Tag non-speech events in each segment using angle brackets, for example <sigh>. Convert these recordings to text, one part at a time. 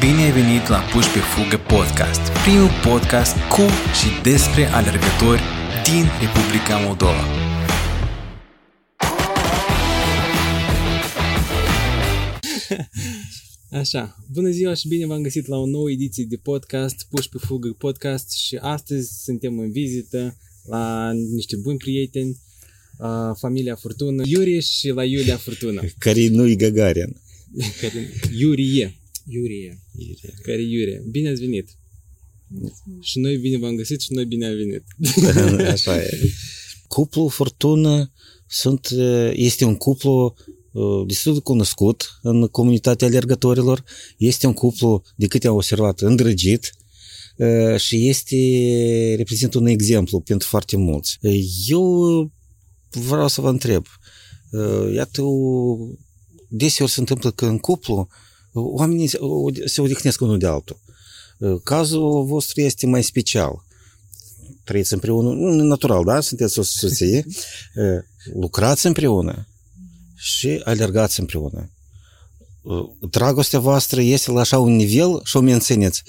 Bine ai venit la Puși pe Fugă Podcast, primul podcast cu și despre alergători din Republica Moldova. <laughs> Așa, bună ziua și bine v-am găsit la o nouă ediție de podcast, Puși pe Fugă Podcast și astăzi suntem în vizită la niște buni prieteni, uh, familia Furtună, Iurie și la Iulia Furtună. Care nu-i Gagarin. Care, Iurie, Iurie. care Iurie. Bine ați venit! Și noi bine v-am găsit și noi bine am venit. <laughs> Așa e. Cuplul Fortună sunt, este un cuplu uh, destul de cunoscut în comunitatea alergătorilor. Este un cuplu, de câte am observat, îndrăgit uh, și este, reprezintă un exemplu pentru foarte mulți. Eu vreau să vă întreb, uh, iată, o- deseori se întâmplă că în cuplu oamenii se- se odihnesc unul de altul. Cazul vostru este mai special. Trăiți împreună, nu, natural, da? Sunteți o soție, lucrați împreună și alergați împreună. Dragostea voastră este la așa un nivel și o mențineți.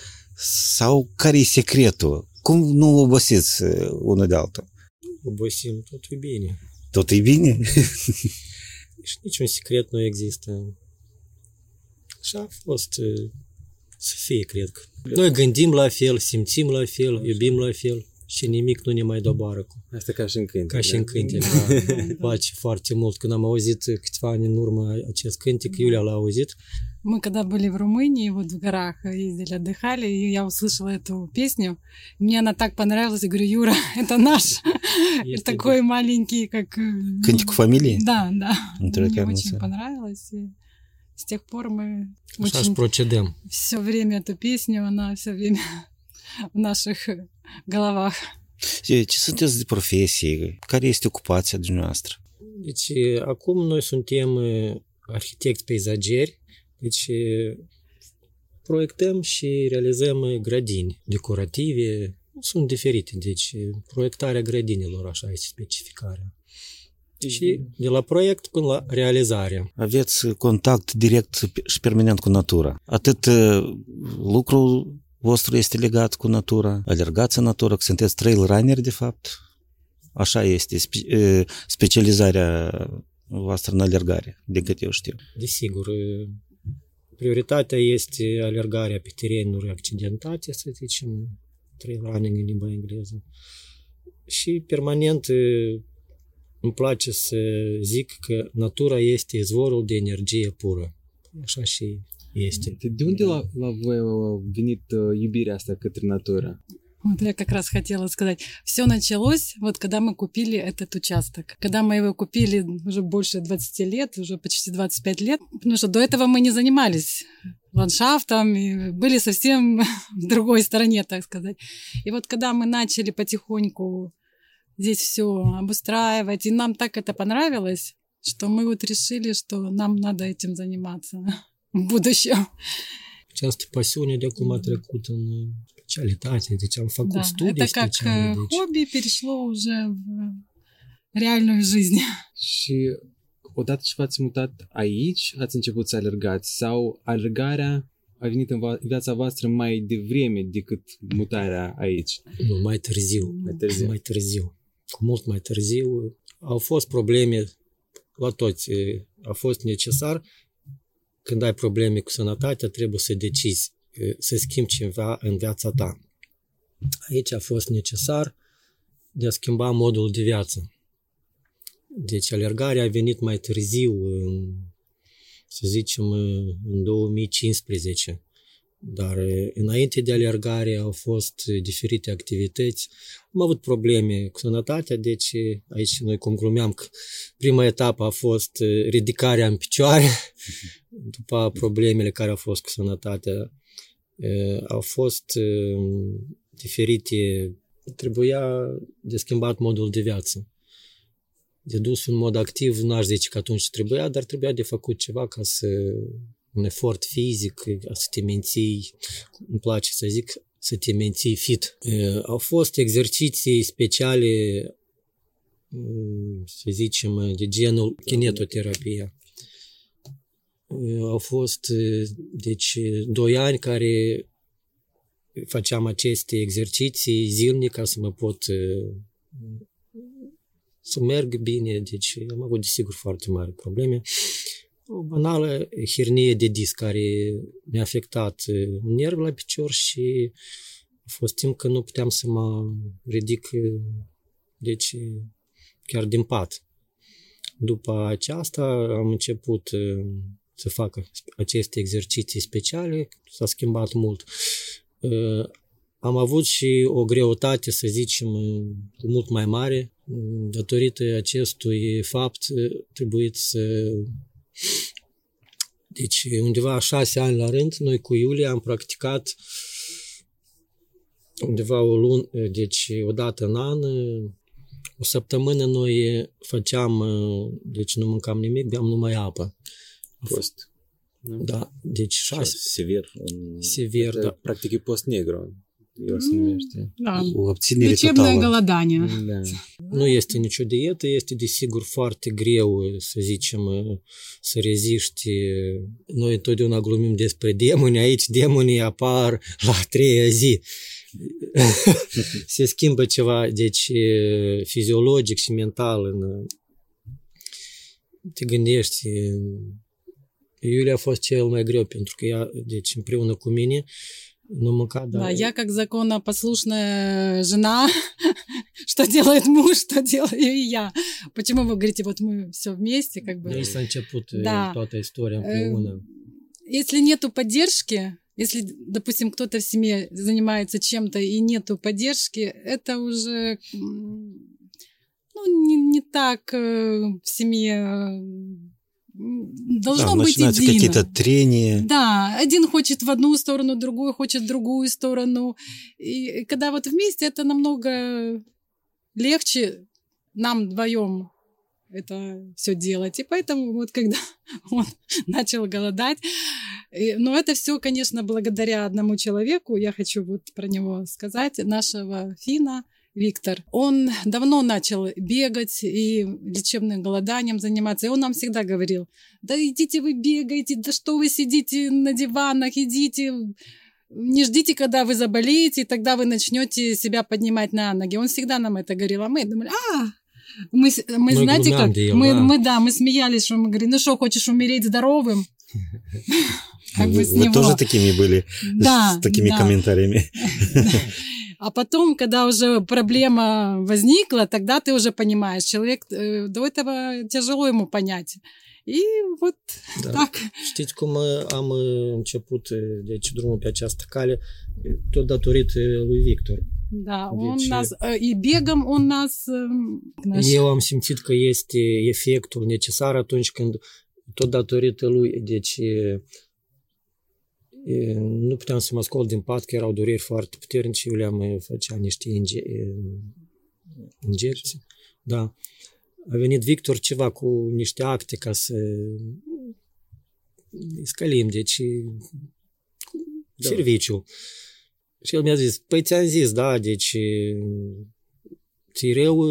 Sau care e secretul? Cum nu obosiți unul de altul? Obosim, totul e bine. Tot e bine? Și niciun secret nu există. Și a fost uh, să fie, cred că. Noi gândim la fel, simțim la fel, iubim la fel și nimic nu ne mai doboară. cu- Asta ca și în cântec. Ca și în cântec, da. Îmi place foarte mult. Când am auzit câțiva ani în urmă acest cântec, Iulia l-a auzit. Мы когда были в Румынии, вот в горах ездили, отдыхали, и я услышала эту песню. Мне она так понравилась. Я говорю, Юра, это наш. Есть Такой маленький, как... э, Cântecul familiei? Да, да. Мне очень понравилось. И с тех пор мы Așa și очень procedăm. все время эту песню, она все время <laughs> в наших э, головах. Ce sunteți de profesie? Care este ocupația dumneavoastră? Deci, e, acum noi suntem e, arhitecți peisageri, deci e, proiectăm și realizăm e, grădini decorative, sunt diferite, deci e, proiectarea grădinilor, așa este specificarea. Și de la proiect până la realizare. Aveți contact direct și permanent cu natura. Atât uh, lucrul vostru este legat cu natura, alergați în natură, că sunteți trail runner de fapt. Așa este spe- uh, specializarea voastră în alergare, de cât eu știu. Desigur, e, prioritatea este alergarea pe terenuri accidentate, să zicem, trail running în limba engleză. Și permanent e, îmi place să zic că natura este izvorul de energie pură. Așa și este. De unde la, la voi a venit uh, iubirea asta către natură? Вот я как раз хотела сказать. Все началось, вот когда мы купили этот участок. Когда мы его купили уже больше 20 лет, уже почти 25 лет, потому что до этого мы не занимались ландшафтом, и были совсем <laughs> в другой стороне, так сказать. И вот когда мы начали потихоньку здесь все обустраивать, и нам так это понравилось, что мы вот решили, что нам надо этим заниматься в будущем. De acum a trecut în specialitate, deci am făcut Да, studii это как э, хобби перешло уже в реальную жизнь. Și odată ce v-ați mutat aici, ați început să alergați sau alergarea a venit în va- viața voastră mai devreme decât mutarea aici? nu, mai târziu. Mai târziu. Mai târziu. Cu mult mai târziu. Au fost probleme la toți. E, A fost necesar când ai probleme cu sănătatea, trebuie să decizi e, să schimbi ceva în viața ta. Aici a fost necesar de a schimba modul de viață. Deci alergarea a venit mai târziu, în, să zicem, în 2015. Dar e, înainte de alergare au fost e, diferite activități. Am avut probleme cu sănătatea, deci e, aici noi cum glumeam că prima etapă a fost e, ridicarea în picioare, <laughs> după problemele care au fost cu sănătatea. E, Au fost e, diferite, trebuia de schimbat modul de viață. De dus în mod activ, n-aș zice că atunci trebuia, dar trebuia de făcut ceva ca să un efort fizic, ca să te menții, îmi place să zic, să te menții fit. E, Au fost exerciții speciale, mm, să zicem, de genul kinetoterapia. Uh, Au fost, uh, deci, doi ani care făceam aceste exerciții zilnic ca să mă pot uh, să merg bine, deci am avut desigur foarte mari probleme. O banală hernie de disc care mi-a afectat uh, un nerv la picior și a fost timp că nu puteam să mă ridic, uh, deci chiar din pat. După aceasta am început uh, să fac aceste exerciții speciale, s-a schimbat mult. Uh, Am avut și o greutate, să zicem, uh, mult mai mare. Uh, Datorită acestui fapt, uh, trebuit să... Deci, undeva șase ani la rând, noi cu Iulia am practicat undeva o lună, deci o dată în an, o săptămână noi făceam, deci nu mâncam nimic, beam numai apă. Post. Da, deci șase, Sever. un- sever, Da. da. Practic e post negru el se numește. Da. O obținere Decepnă totală. gălădanie. Da. Nu este nicio dietă, este desigur foarte greu, să zicem, să reziști. Noi întotdeauna glumim despre demoni, aici demonii apar la treia zi. se schimbă ceva, deci, fiziologic și mental în te gândești, Iulia a fost cel mai greu pentru că ea, deci împreună cu mine, uh, nu mânca, Да, dar... я как законопослушная жена, <laughs> что делает муж, что делаю и я. Почему вы говорите, вот мы все вместе, как бы. Aici s-a început Da. toată istoria împreună. Если нету поддержки, если, допустим, кто-то в семье занимается чем-то и нету поддержки, это уже ну, не, не так э, в семье м, должно Там быть начинаются едино. какие-то трения. Да, один хочет в одну сторону, другой хочет в другую сторону. И когда вот вместе, это намного легче нам вдвоем это все делать. И поэтому вот когда <laughs> он начал голодать, но это все, конечно, благодаря одному человеку, я хочу вот про него сказать, нашего Фина, Виктор. Он давно начал бегать и лечебным голоданием заниматься. И он нам всегда говорил, да идите вы бегайте, да что вы сидите на диванах, идите, не ждите, когда вы заболеете, и тогда вы начнете себя поднимать на ноги. Он всегда нам это говорил, а мы думали, а, мы, мы, Мы знаете как, дело, мы, да. мы, да, мы смеялись, что мы говорим, ну что, хочешь умереть здоровым? <laughs> Как бы Вы, тоже такими были? Да, С такими да. комментариями? <laughs> А потом, когда уже проблема возникла, тогда ты уже понимаешь, человек э, до этого tяжело ему понять. И вот Da. так. Știți cum uh, am uh, început uh, deci, drumul pe această cale? Tot datorită lui Victor. Да, он Дичи. нас э, и бегом он нас эм, наш- Eu am simțit că este efectul necesar atunci când tot datorită lui, deci e, e, nu puteam să mă scol din pat, că erau dureri foarte puternice și eu le-am uh, făcea niște inge, e, injecții. Da. A venit Victor ceva cu niște acte ca să îi scălim, deci da. serviciu. Și el mi-a zis, păi ți-am zis, da, deci ți rău,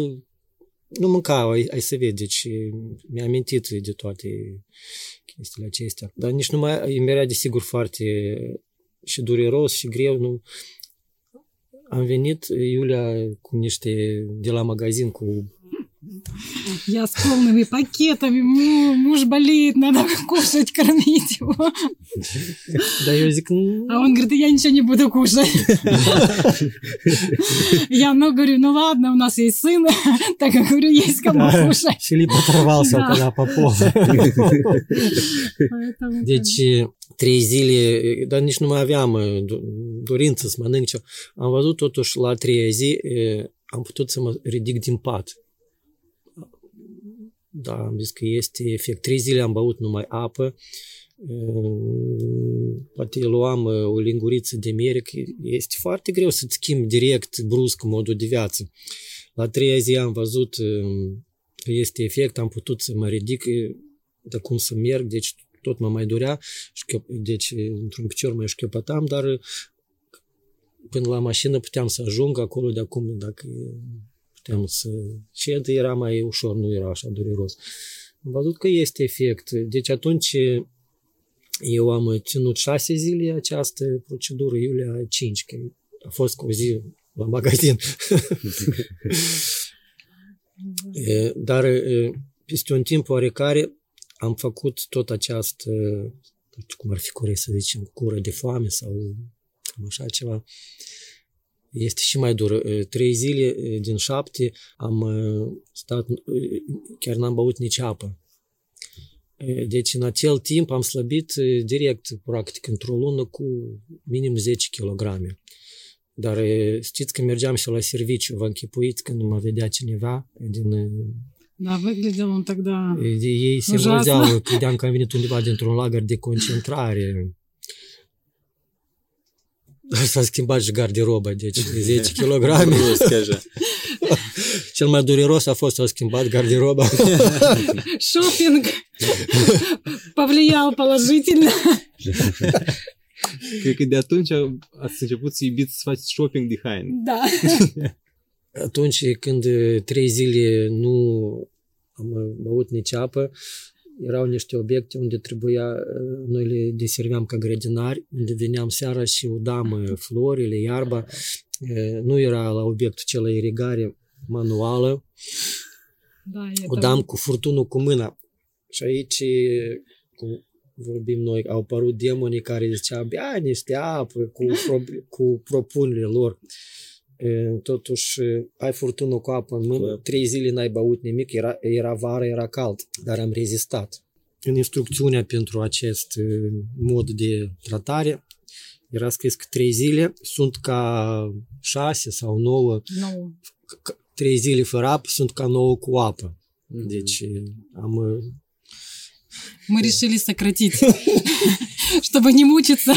nu mânca, ai, ai să vezi, deci mi-a amintit de toate chestiile acestea. Dar nici nu mai, îmi era desigur foarte și dureros și greu, nu. Am venit, Iulia, cu niște, de la magazin, cu Я с полными пакетами, «Му, муж болеет, надо кушать, кормить его. Eu zic, nu, А он говорит, я ничего не буду кушать. Я, ну, говорю, ну ладно, у нас есть сын, так я говорю, есть кому кушать. Filiп оторвался la popor. Поэтому, Deci, trei zile, dar nici nu mai aveam do- dorință să mănânc. Am văzut totuși la trei zi, am putut să mă ridic din pat. Da, am zis că este efect. Trei zile am băut numai apă, uh, poate luam uh, o linguriță de miere, că este foarte greu să-ți schimbi direct, brusc, modul de viață. La trei zi am văzut uh, că este efect, am putut să mă ridic, uh, de cum să merg, deci tot mă mai durea, șchiop, deci într-un picior mai șchiopătam, dar până la mașină puteam să ajung acolo de acum, dacă puteam să șed, era mai ușor, nu era așa dureros. Am văzut că este efect. Deci atunci Eu am ținut șase zile această procedură, Iulia cinci, că a fost cu o zi la magazin. <laughs> E, Dar e, peste un timp oarecare am făcut tot această, nu știu cum ar fi corect să zicem, cură de foame sau cam așa ceva Este și mai dur. E, Trei zile e, din șapte am e, stat, e, chiar n-am băut nici apă. E, Deci în acel timp am slăbit e, direct, practic, într-o lună cu minim 10 kg. Dar e, știți că mergeam și la serviciu, vă închipuiți când mă vedea cineva din... e, Да, выглядел он тогда... e, Ei se Ужасно. îngrozeau, credeam că am venit undeva dintr-un lagăr de concentrare. <laughs> S-a schimbat și garderoba, deci 10 kg. <laughs> <laughs> Rus, așa. Cel mai dureros a fost să au schimbat garderoba. Шопинг повлиял положительно. Cred că de atunci ați început să iubiți să faceți shopping de haine. Да. Atunci când e, trei zile nu am e, băut nici apă, erau niște obiecte unde trebuia, uh, noi le deserveam ca grădinari, unde veneam seara și udam mhm. florile, iarba. Uh, nu era la obiectul cel irigare manuală. Da, udam cu furtunul cu mâna. Și aici, cum vorbim noi, au apărut demonii care ziceau, bea niște apă cu, <laughs> pro, cu propunerile lor E, Totuși, e, ai furtunul cu apă în mână, trei zile n-ai băut nimic, era, era vară, era cald, dar am rezistat. În instrucțiunea pentru acest e, mod de tratare era scris că trei zile sunt ca șase sau nouă, Ну, c- trei zile fără apă sunt ca nouă cu apă. Deci e, am e, мы решили сократить, чтобы не мучиться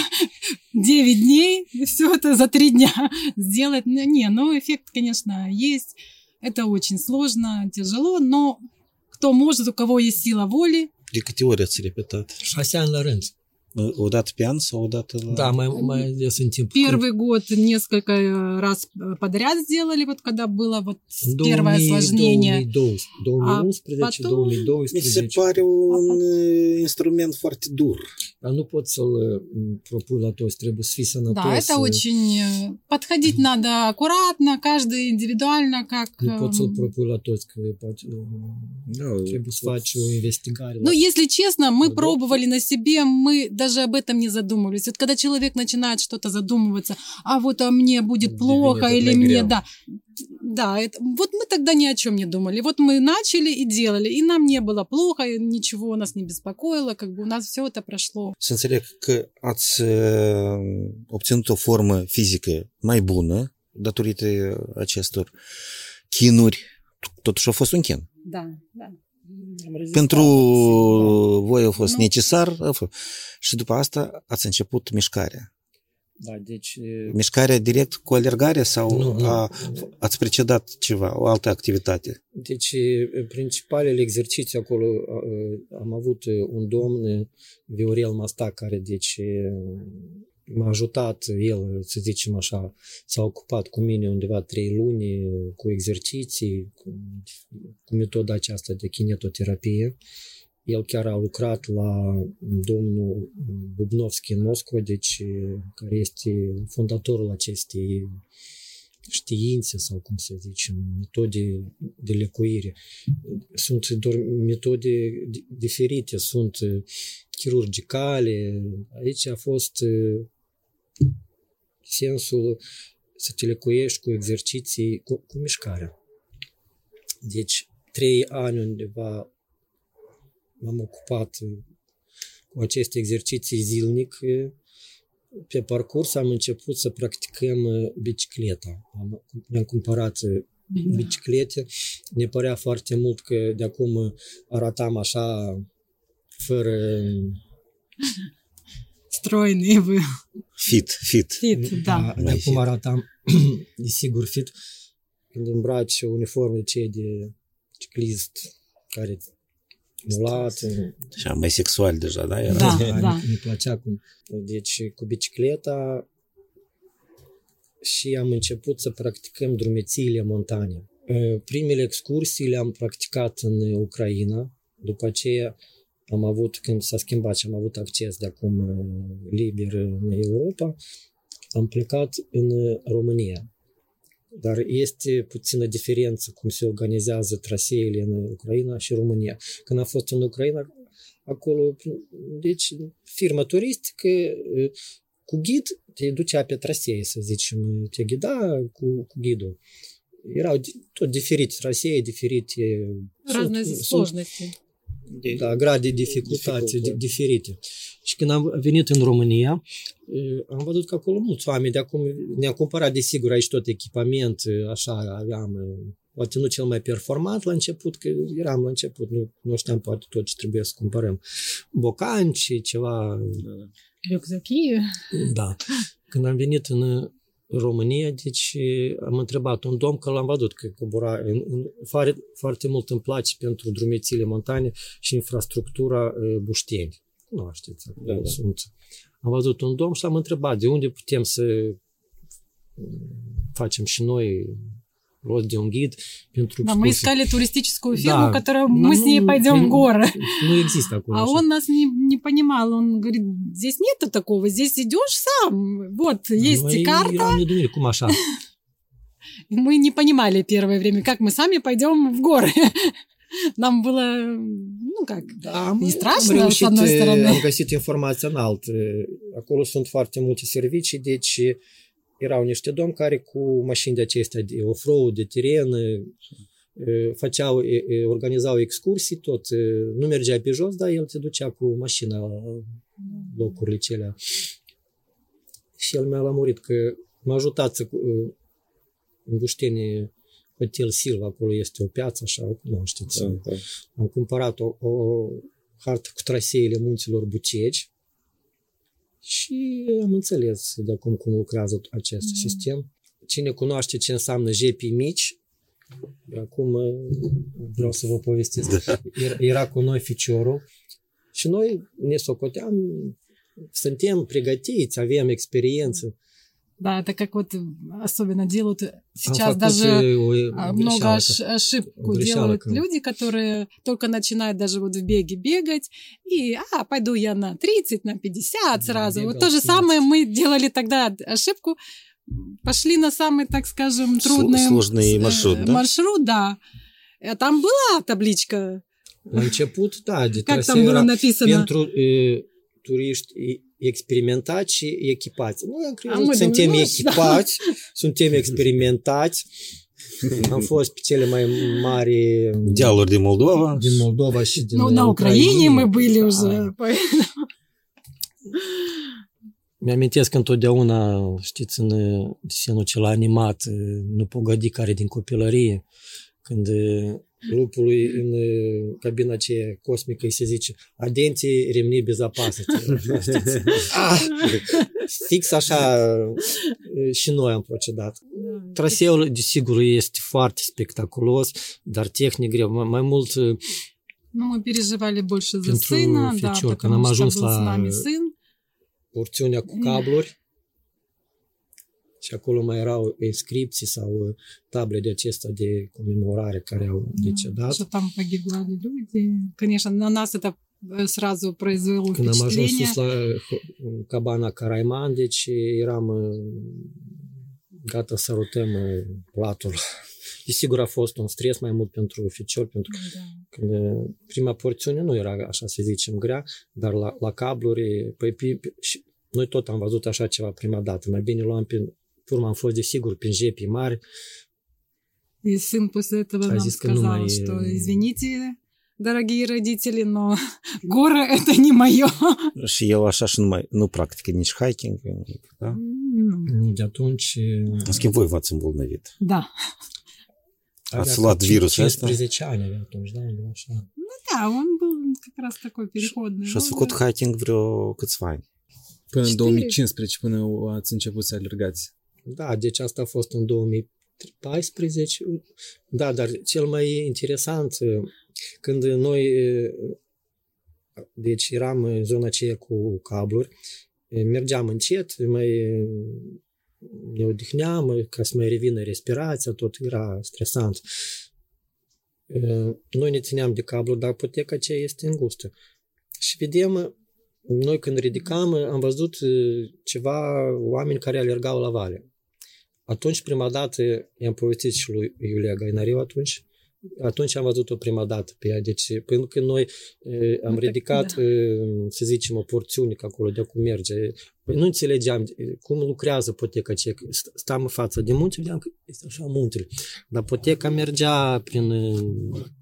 9 дней, все это за 3 дня сделать. Ну, не, ну эффект, конечно, есть. Это очень сложно, тяжело, но кто может, у кого есть сила воли. Екатерина Репетат. Шасян Лоренц. Ну, удат пьянца, удат... Э, да, мы, мы, я сентим. Первый год несколько э, раз э, подряд сделали, вот когда было вот доми, первое осложнение. Доми, доми, доми, а доми, потом... доми, доми, доми, доми, доми, доми, а ну поцел пропулатос требу свисанатос. Да, это очень... Подходить надо аккуратно, каждый индивидуально, как... Ну поцел пропулатос требу свачу инвестигарила. Ну, если честно, мы пробовали на себе, мы даже об этом не задумывались. Вот когда человек начинает что-то задумываться, а вот а мне будет плохо или мне... Да, да, это, вот мы тогда ни о чем не думали. Вот мы начали и делали, и нам не было плохо, и ничего нас не беспокоило, как бы у нас все это прошло. Uh, obținut o formă fizică mai bună datorită acestor chinuri. Totuși a fost un chin. Да, да. Pentru voi a fost necesar a fost. și după asta ați început mișcarea. Da, deci e, Mișcarea direct cu alergare sau Nu, nu. A, ați precedat ceva, o altă activitate? Deci, e, principalele exerciții acolo, a, a, am avut e, un domn, e, Viorel Mastac, care, deci, e, m-a ajutat, el, să zicem așa, s-a ocupat cu mine undeva trei luni e, cu exerciții, cu, cu metoda aceasta de kinetoterapie. El chiar a lucrat la domnul Bubnovski în Moscova, deci, e, care este fondatorul acestei științe sau cum să zicem, metode de lecuire. Sunt doar metode di- diferite, sunt uh, chirurgicale. Aici a fost uh, sensul să te lecuiești cu exerciții, cu, cu mișcarea. Deci, trei ani undeva m-am ocupat uh, cu aceste exerciții zilnic. uh, Pe parcurs am început să practicăm uh, bicicleta. Am, mi-am cumpărat uh, biciclete. Ne părea foarte mult că de acum uh, aratam așa fără <laughs> Стройные вы. Fit, fit. Fit, да. de Mai acum fit. aratam <clears throat> desigur fit când îmbraci uniforme cei de ciclist care mulat, Așa, mai sexual deja, da? Era? Da, Da, da. Mi plăcea cum... Deci cu bicicleta și am început să practicăm drumețiile montane. Primele excursii le-am practicat în Ucraina, după aceea am avut, când s-a schimbat și am avut acces de acum uh, liber în Europa, am plecat în uh, România. Dar este puțină diferență cum se organizează traseele în Ucraina și România. Când am fost în Ucraina, acolo, deci, firma turistică uh, cu ghid te ducea pe trasee, să zicem, te ghida cu, cu ghidul. Erau tot diferite trasee, diferite... Разные sunt, de, da, grade de dificultăți diferite. Și când am venit în România, eh, am văzut că acolo mulți oameni de acum ne-am cumpărat, desigur, aici tot echipament, eh, așa, aveam eh, a ținut cel mai performant la început, că eram la început, nu, nu știam poate tot ce trebuie să cumpărăm. Bocanci, ceva... Reuxachie? Da. Când am venit în, România, deci am întrebat un domn că l-am văzut că cobora în, în, foarte, foarte mult îmi place pentru drumețile montane și infrastructura uh, Bușteni. Nu știți, acolo Da, da. sunt. Am văzut un domn și l-am întrebat de unde putem să mm, facem și noi de un ghid pentru Да, мы искали туристическую фирму, Да. которую Ну, мы с ней ну, пойдем в ну, горы. Nu există acolo А он нас не, не понимал. Он говорит, здесь нету такого, здесь идешь сам. Вот, есть Noi карта. eram nedumiri, cum așa? И Мы не понимали первое время, как мы сами пойдем в горы. <laughs> Нам было, ну как, strașnă, am reușit, с одной стороны. am găsit informația înalt. Acolo sunt foarte multe servicii, deci erau niște domni care cu mașini de acestea de off-road, de teren, făceau, organizau excursii, tot. Nu mergeai pe jos, dar el te ducea cu mașina la locurile celea. Și el mi-a lămurit că m-a ajutat să, în Bușteni, Hotel Silva, acolo este o piață, așa, nu știți, Da, da. am cumpărat o, o hartă cu traseele munților Bucegi și am înțeles de acum cum lucrează acest Da. sistem. Cine cunoaște ce înseamnă jepii mici, acum vreau să vă povestesc. Era, era cu noi ficiorul și noi ne socoteam, suntem pregătiți, avem experiență. Да, это как вот особенно делают Am сейчас făcut даже а, много ош- ошибку делают люди, которые только начинают даже вот в беге бегать, и, а, пойду я на 30, на 50 сразу. бегал вот то же 15. самое мы делали тогда ошибку, пошли на самый, так скажем, трудный сложный э, маршрут, да? маршрут, да. А Там была табличка, început, da, de как там было написано. pentru e, turiști e, experimentați și echipați. Noi am crezut, Am mă, suntem domnule, echipați, suntem experimentați. <laughs> Am fost pe cele mai mari Dealuri din Moldova. din Moldova și din Ну, на Украине мы были уже. Da. поэтому- Mi-amintesc întotdeauna, știți, în desenul cel animat, nu pogădi care din copilărie, când lupului în cabina aceea cosmică îi se zice adenții remni безопасности. Știți? Ah, fix așa și noi am procedat. Traseul, desigur, este foarte spectaculos, dar tehnic greu. Mai, mai mult Ну, мы переживали больше за сына, да, потому что ajuns был la- с nami сын. porțiunea cu cabluri și acolo mai erau inscripții sau table de acestea de comemorare care au decedat. Что там pogibали люди. Конечно, на нас это э, sразу произвело Când am ajuns впечатление. sus la uh, cabana Caraiman, deci eram uh, gata să rotăm uh, platul. <laughs> Desigur a fost un stres mai mult pentru oficiori, pentru Да. că uh, prima porțiune nu era, așa să zicem, grea, dar la, la cabluri, păi, pe, pe, și noi tot am văzut așa ceva prima dată. Mai bine luam pe, pe urmă am fost desigur prin jepii mari, И сын после этого А нам сказал, что извините, дорогие родители, но горы это не мое. Și el așa și nu mai, nu practică nici hiking. nimic, Da? de atunci uh, În schimb, voi v-ați îmbolnăvit. Да. avea luat virusul ăsta? 15 ani avea atunci, da, așa. Да, он был как раз такой переходный. Și ați făcut hiking vreo câțiva ani. Până în Știi? 2015, până ați început să alergați. Da, deci asta a fost în 2014. Da, dar cel mai interesant, când noi, deci eram în zona aceea cu cabluri, mergeam încet, mai ne odihneam ca să mai revină respirația, tot era stresant. Noi ne țineam de cablu, dar poteca aceea este îngustă. și vedem, noi când ridicam, am văzut uh, ceva oameni care alergau la vale. Atunci, prima dată, i-am povestit și lui Iulia Gainariu atunci, atunci am văzut-o prima dată pe ea. Deci, pentru că noi e, am Da, ridicat, da. e, să zicem, o porțiune că acolo de cum merge. Păi nu înțelegeam e, cum lucrează poteca ce Stam în fața de munte, vedeam că este așa muntele. Dar poteca mergea prin e,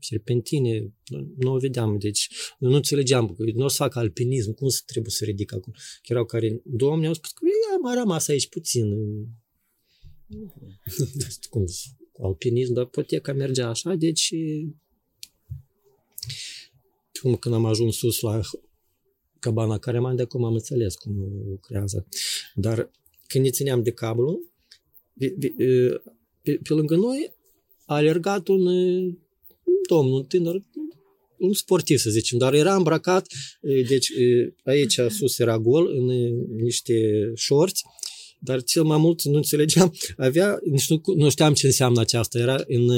serpentine, nu, nu o vedeam. Deci nu înțelegeam, că nu o să fac alpinism, cum să trebuie să ridic acolo. Că erau care, domni au spus că "Ei, am mai rămas aici puțin. Cum, cu alpinism, dar poteca mergea așa, deci cum când am ajuns sus la cabana Careman, de acum am înțeles cum lucrează. Dar când ne țineam de cablu, pe, pe, pe, pe lângă noi a alergat un domn, un tânăr, un sportiv, să zicem, dar era îmbrăcat, deci aici sus era gol, în niște șorți, dar cel mai mult nu înțelegeam, avea, nici nu, nu știam ce înseamnă aceasta, era în...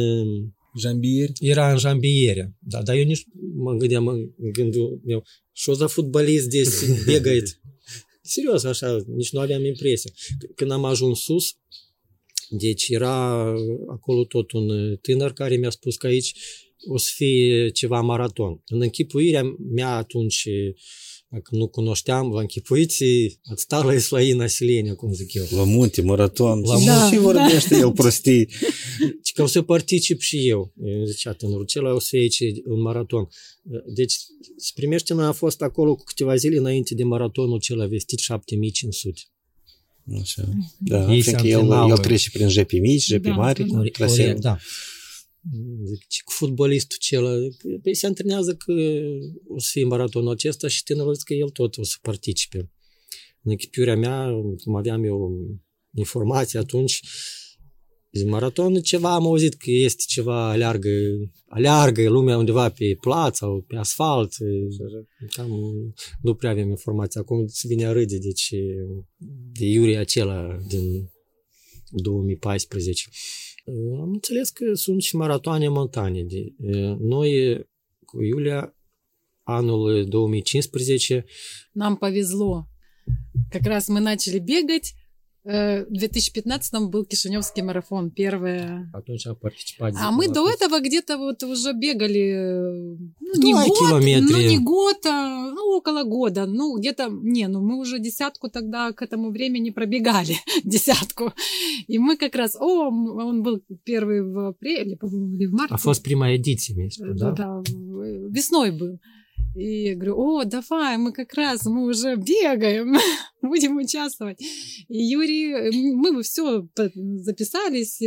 Jambieri? Era în jambiere, da, dar eu nici mă gândeam în gândul meu, și o za fotbalist de <laughs> begăit. Serios, așa, nici nu aveam impresia. Când am ajuns sus, deci era acolo tot un tânăr care mi-a spus că aici o să fie ceva maraton. În închipuirea mea atunci, dacă nu cunoșteam, vă închipuiți, ați sta la Islaina Silenia, cum zic eu. La munte, maraton. La da, și vorbește da. el prostii. <laughs> Și că o să particip și eu. Zicea tânărul, cel o să fie aici un maraton. Deci, Sprimeștina a fost acolo cu câteva zile înainte de maratonul cel vestit 7500. Așa. Da, Ei fiindcă el, el trece prin jepi mici, jepi da, mari, da. Corect, da. Zic, cu fotbalistul cel, păi se antrenează că o să fie maratonul acesta și tânărul zic că el tot o să participe. În echipiurea mea, cum aveam eu informații atunci, zic, maraton ceva am auzit că este ceva aleargă, aleargă lumea undeva pe plață sau pe asfalt. Cam nu prea avem informații. Acum se vine a râde, deci de Iurie acela din 2014. Am înțeles că sunt și maratoane montane. Noi cu Iulia anul 2015 нам повезло. Как раз мы начали бегать. В 2015 был Кишиневский марафон, первое. Participat. А мы до этого где-то вот уже бегали, ну, не год, километра. ну, не год, а, ну, около года. Ну, где-то, не, ну, мы уже десятку тогда к этому времени пробегали, <laughs> десятку. И мы как раз, о, он был первый в апреле, по-моему, или в марте. Fost prima ediție, mi spus, Да, да, весной был. И я говорю, о, давай, мы как раз, мы уже бегаем, <laughs> будем участвовать. И Юрий, мы все записались,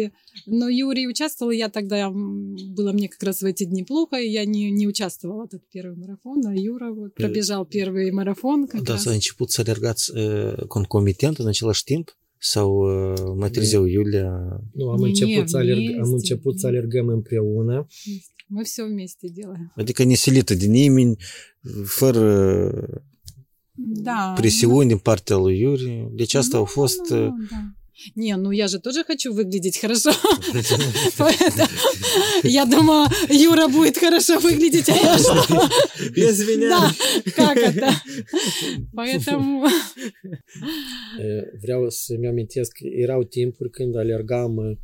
но Юрий участвовал, я тогда, было мне как раз в эти дни плохо, и я не, не участвовала в этот первый марафон, а Юра вот пробежал первый марафон început să alergați uh, concomitent în același timp? Sau uh, mai târziu Iulia? Nu, am început, să alerg, am început să alergăm împreună. Мы все вместе делаем. Adică nesilită de nimeni, fără Да. presiuni din partea lui Iuri. Deci asta Ну, au fost... ну, uh, да. Не, ну я же тоже хочу выглядеть хорошо. <laughs> Я думаю, Юра будет хорошо выглядеть, а я что? Без меня. Да, как это? Поэтому... Vreau să-mi amintesc că erau timpuri când alergam uh,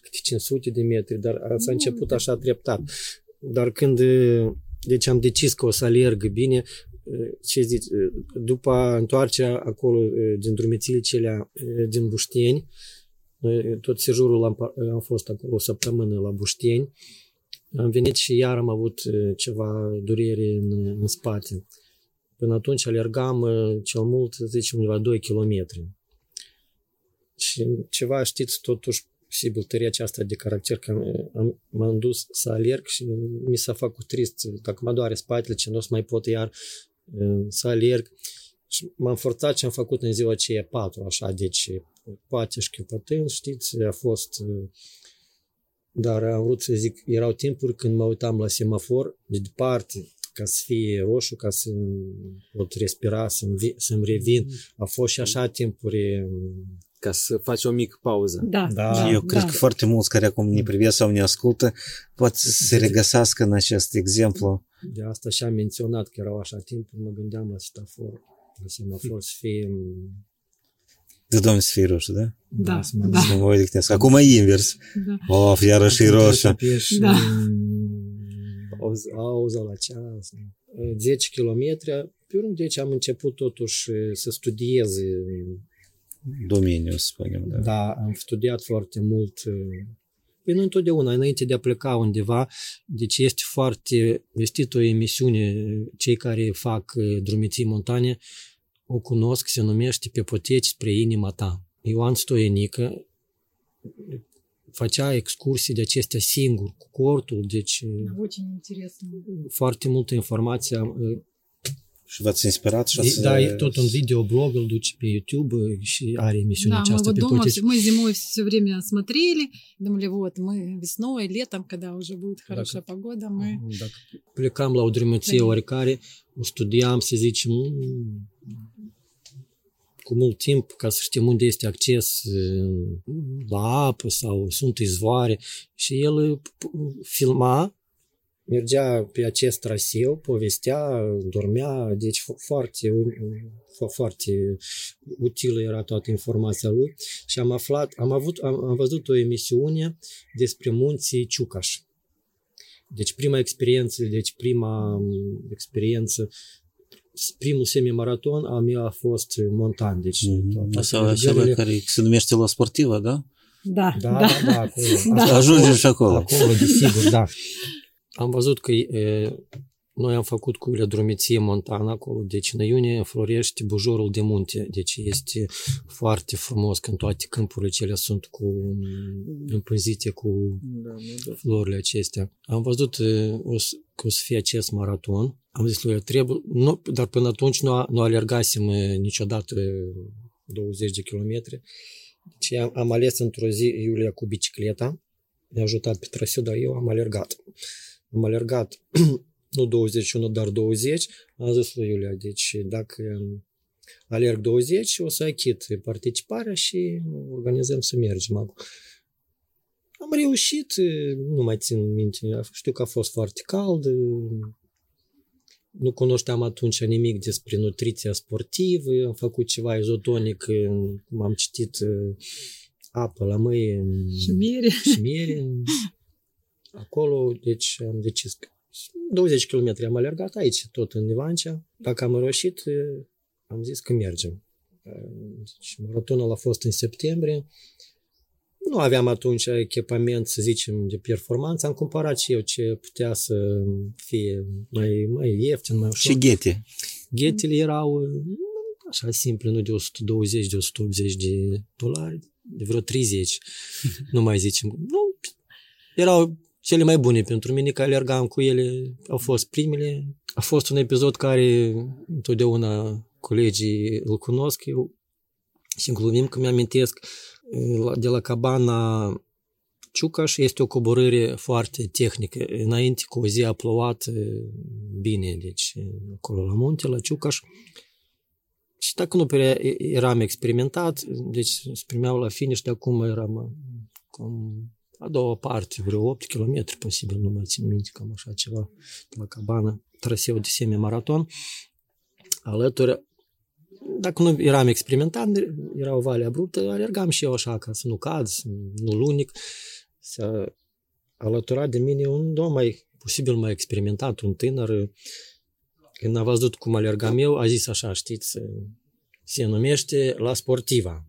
câte 500 de metri, dar s-a început așa treptat. Dar când uh, deci am decis că o să alerg bine, uh, ce zici, uh, după întoarcerea acolo uh, din drumețile celea uh, din Bușteni, uh, tot sejurul am, pa- am fost acolo o săptămână la Bușteni, am venit și iar am avut uh, ceva durere în, în spate. Până atunci alergam uh, cel mult, să zicem, undeva 2 km. Și ceva, știți, totuși, posibil, tăria aceasta de caracter, că am, am, m-am dus să alerg și mi s-a făcut trist. Dacă mă doare spatele, ce nu o să mai pot iar uh, să alerg. Și m-am forțat și am făcut în ziua aceea patru, așa, deci poate și chiopătând, știți, a fost... uh, Dar am vrut să zic, erau timpuri când mă uitam la semafor de departe, ca să fie roșu, ca să pot respira, să-mi, vi- să-mi revin. A fost și așa timpuri um, ca să faci o mică pauză. Da, da. da. Eu cred da. că foarte mulți care acum ne privesc sau ne ascultă pot să se deci- regăsească în acest exemplu. De asta și-am menționat că erau așa timpuri, mă gândeam la semafor, la semafor să fie de domn să fie roșu, da? Da. da. da. Să mă da. odihnesc. Acum e invers. Da. Of, iarăși e roșu. Da. Auza la ceas. 10 km. Pe urmă, deci am început totuși să studiez Domeniu, să spunem, da. Da, am studiat foarte mult. Păi nu întotdeauna, înainte de a pleca undeva, deci este foarte, este o emisiune, cei care fac eh, drumeții montane o cunosc, se numește Pe poteci spre inima ta. Ioan Stoienică făcea excursii de acestea singur, cu cortul, deci eh, Очень интересно. foarte multă informație. am, eh, Și v-ați inspirat și ați... Da, e tot un videoblog, îl duce pe YouTube eh, și are emisiunea Да, мы aceasta вот pe дома, poteci. всё- мы зимой все время смотрели, думали, вот, мы весной, летом, когда уже будет хорошая погода, мы... Dacă plecam la o drumeție Păi- oricare, o studiam, să zicem, mm, cu mult timp ca să știm unde este acces uh, la apă sau sunt izvoare și el uh, p- filma, mergea pe acest traseu, povestea, dormea, deci fo- foarte, fo- foarte utilă era toată informația lui și am aflat, am, avut, am, am văzut o emisiune despre munții Ciucaș. Deci prima experiență, deci prima m, experiență, primul semi-maraton a meu a fost montan. Deci Mhm. toate Asta acela alergările- care se numește la sportivă, da? Да, da, da, da, acolo. Da. Asta Ajungem și acolo. Acolo, desigur, da. Am văzut că e, noi am făcut cu ele drumeție montană acolo, deci în iunie înflorește bujorul de munte, deci este foarte frumos când toate câmpurile cele sunt cu împânzite cu florile acestea. Am văzut e, o, să- că o să fie acest maraton. Am zis lui, el, trebuie, nu, dar până atunci nu, a- nu alergasem e, niciodată 20 de kilometri. Deci am, am ales într-o zi Iulia cu bicicleta, mi-a ajutat pe traseu, dar eu am alergat. Am alergat <clears throat> nu 21, dar 20. Am zis lui Iulia, deci dacă alerg 20, o să achit participarea și organizăm să mergem acolo. Am reușit, nu mai țin minte, știu că a fost foarte cald, nu cunoșteam atunci nimic despre nutriția sportivă, am făcut ceva izotonic, m-am citit apă la mâie Și miere. și miere. <laughs> Acolo, deci am decis că 20 km am alergat aici, tot în Ivancea. Dacă am reușit, am zis că mergem. Deci, maratonul a fost în septembrie. Nu aveam atunci echipament, să zicem, de performanță. Am cumpărat și eu ce putea să fie mai, mai ieftin, mai ușor. Și ghete. Ghetele erau așa simple, nu de 120, de 180 de dolari, de vreo 30, <laughs> nu mai zicem. Nu, erau cele mai bune pentru mine, că alergam cu ele, au fost primele. A fost un episod care întotdeauna colegii îl cunosc, eu și glumim că mi-amintesc de la cabana Ciucaș este o coborâre foarte tehnică. Înainte cu o zi a plouat bine, deci acolo la munte, la Ciucaș. Și dacă nu prea eram experimentat, deci se primeau la finish, de acum eram cum a doua parte, vreo 8 km, posibil, nu mai țin minte, cam așa ceva, la cabană, traseu de semi-maraton. Alături, dacă nu eram experimentat, era o vale abruptă, alergam și eu așa, ca să nu cad, să nu lunic. S-a alăturat de mine un domn mai, posibil mai experimentat, un tânăr, când a văzut cum alergam eu, a zis așa, știți, se numește La Sportiva.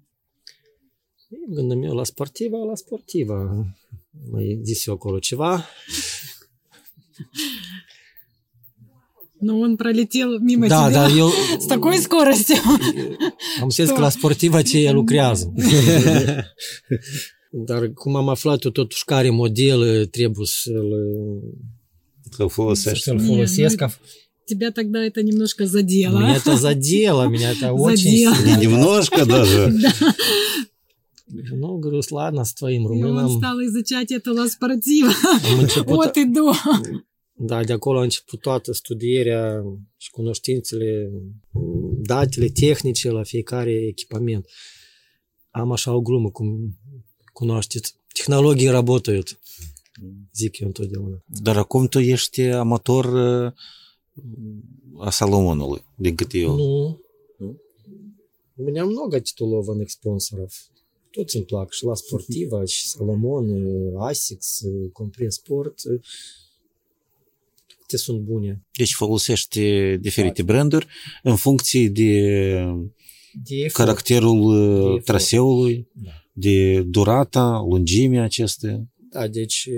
Gândăm eu la sportiva, la sportiva. Mai zis eu acolo ceva. Но он пролетел mimo da, тебя da, eu... с такой скоростью. Am zis că la sportiva ce el lucrează. Dar cum am aflat eu totuși care model trebuie să-l, Să-l folosești. să-l folosesc. Тебя тогда это немножко задело. Меня это задело, меня это очень Задело. сильно. Немножко даже. Ну, говорю, ладно, с твоим И он румыном. стал изучать это Ла Спортива Am început, от и до. da, de acolo a început toată studierea și cunoștințele, datele tehnice la fiecare echipament. Am așa o glumă, cum cunoașteți. Технологии работают. zic eu întotdeauna. Dar acum tu ești amator uh, a Salomonului, din câte eu. Ну, у меня много титулованных спонсоров. toți îmi plac, și la Sportiva, și Salomon, Asics, Compre Sport, toate sunt bune. Deci folosești diferite da. branduri în funcție de, de caracterul de traseului, da. de durata, lungimea acestea. Da, deci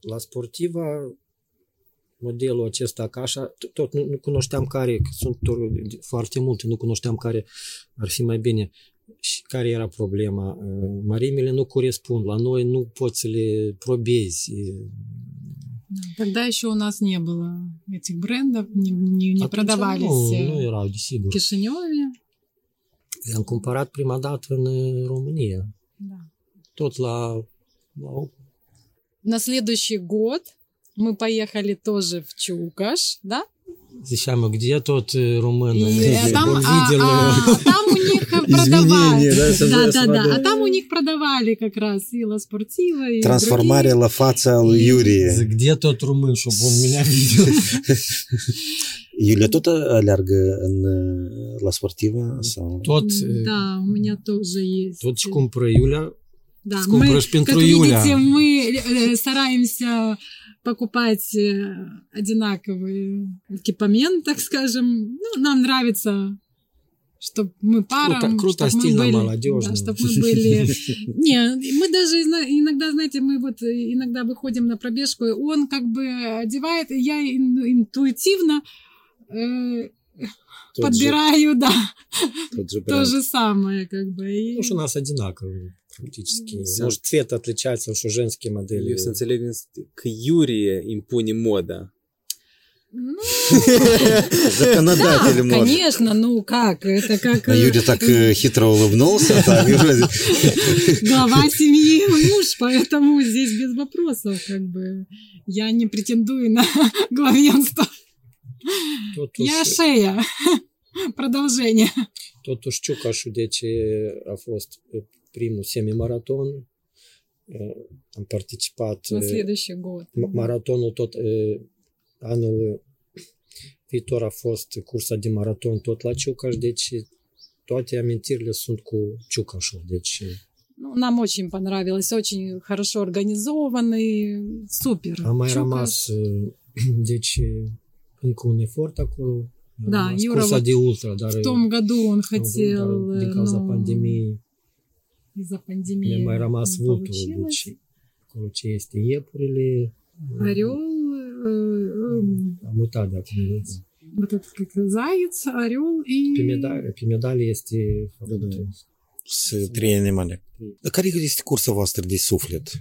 la Sportiva modelul acesta ca tot nu, nu cunoșteam care, sunt foarte multe, nu cunoșteam care ar fi mai bine. Care era problema. Mărimile nu corespund, la noi nu poți să le probezi. Тогда еще у нас не было этих брендов, не, не, не продавались э, nu erau, в desigur. Кишиневе. Le-am cumpărat prima dată în uh, România. Да. Tot la, la На следующий год мы поехали тоже в Чукаш, да? ziceam, где uh? И э, там, а, а, uh, там у там продавали. Да, да, да. А там у них продавали как раз и Ла Спортива, и Трансформария Ла Фаца Юрия. Где тот румын, чтобы он меня видел? <laughs> Юля, тут э, аллергия э, на э, Ла Спортива? Тот... Да, у меня тоже есть. Тот шкумпра Юля. Да, мы, как видите, мы стараемся покупать одинаковый экипамент, так скажем. Ну, нам нравится чтобы мы пара, Круто- круто, чтоб мы стильно, были, молодежно. Да, чтобы мы были... <laughs> Не, мы даже иногда, знаете, мы вот иногда выходим на пробежку, и он как бы одевает, и я ин- интуитивно э, Тот же- подбираю, да, тот же <laughs> то же самое, как бы. И... ну, что у нас одинаковые практически. Всё. Может, цвет отличается, что женские модели. Iurie impune moda. Ну, <laughs> Законодатель Да, может. конечно, ну как, это как А э, Юрий так э, хитро улыбнулся. так, и вроде- глава семьи муж, поэтому здесь без вопросов, как бы. Я не претендую на <laughs> главенство. Я шея. <laughs> Продолжение. totuși Ciucașul, deci a fost eh, primul semimaraton. Eh, Am participat На следующий год. tot eh, anul viitor a fost cursa de maraton tot la Ciucaș, deci toate amintirile sunt cu Ciucașul. Deci Ну, нам очень понравилось, очень хорошо организованный, супер. Uh, încă un efort acolo. A Da, rămas Iura cursa вот de ultra, dar В том году он dar хотел, din cauza но pandemiei из-за пандемии mi-a mai rămas не vulturul. получилось. Deci, acolo ce este iepurile, Орел, э, э, am uitat de acum. вот этот как заяц, орел и... Pe medalie, pe medalie este făcută. Sunt trei animale. Dar care este cursa voastră de suflet?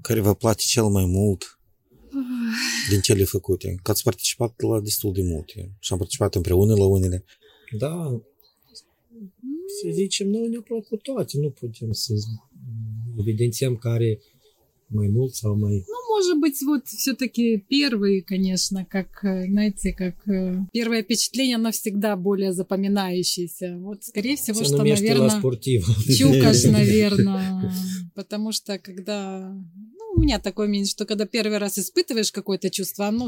Care vă place cel mai mult din cele făcute? Că ați participat la destul de multe și am participat împreună la unele. Da, să zicem, noi ne-au plăcut toate, nu putem să evidențiem care mai mult sau mai... Ну, может быть, вот все-таки первые, конечно, как, э, знаете, как э, первое впечатление, оно всегда более запоминающееся. Вот, скорее всего, Se что, наверное. Чукаш, <laughs> наверное. Потому что когда... Ну, у меня такое мнение, что когда первый раз испытываешь какое-то чувство, оно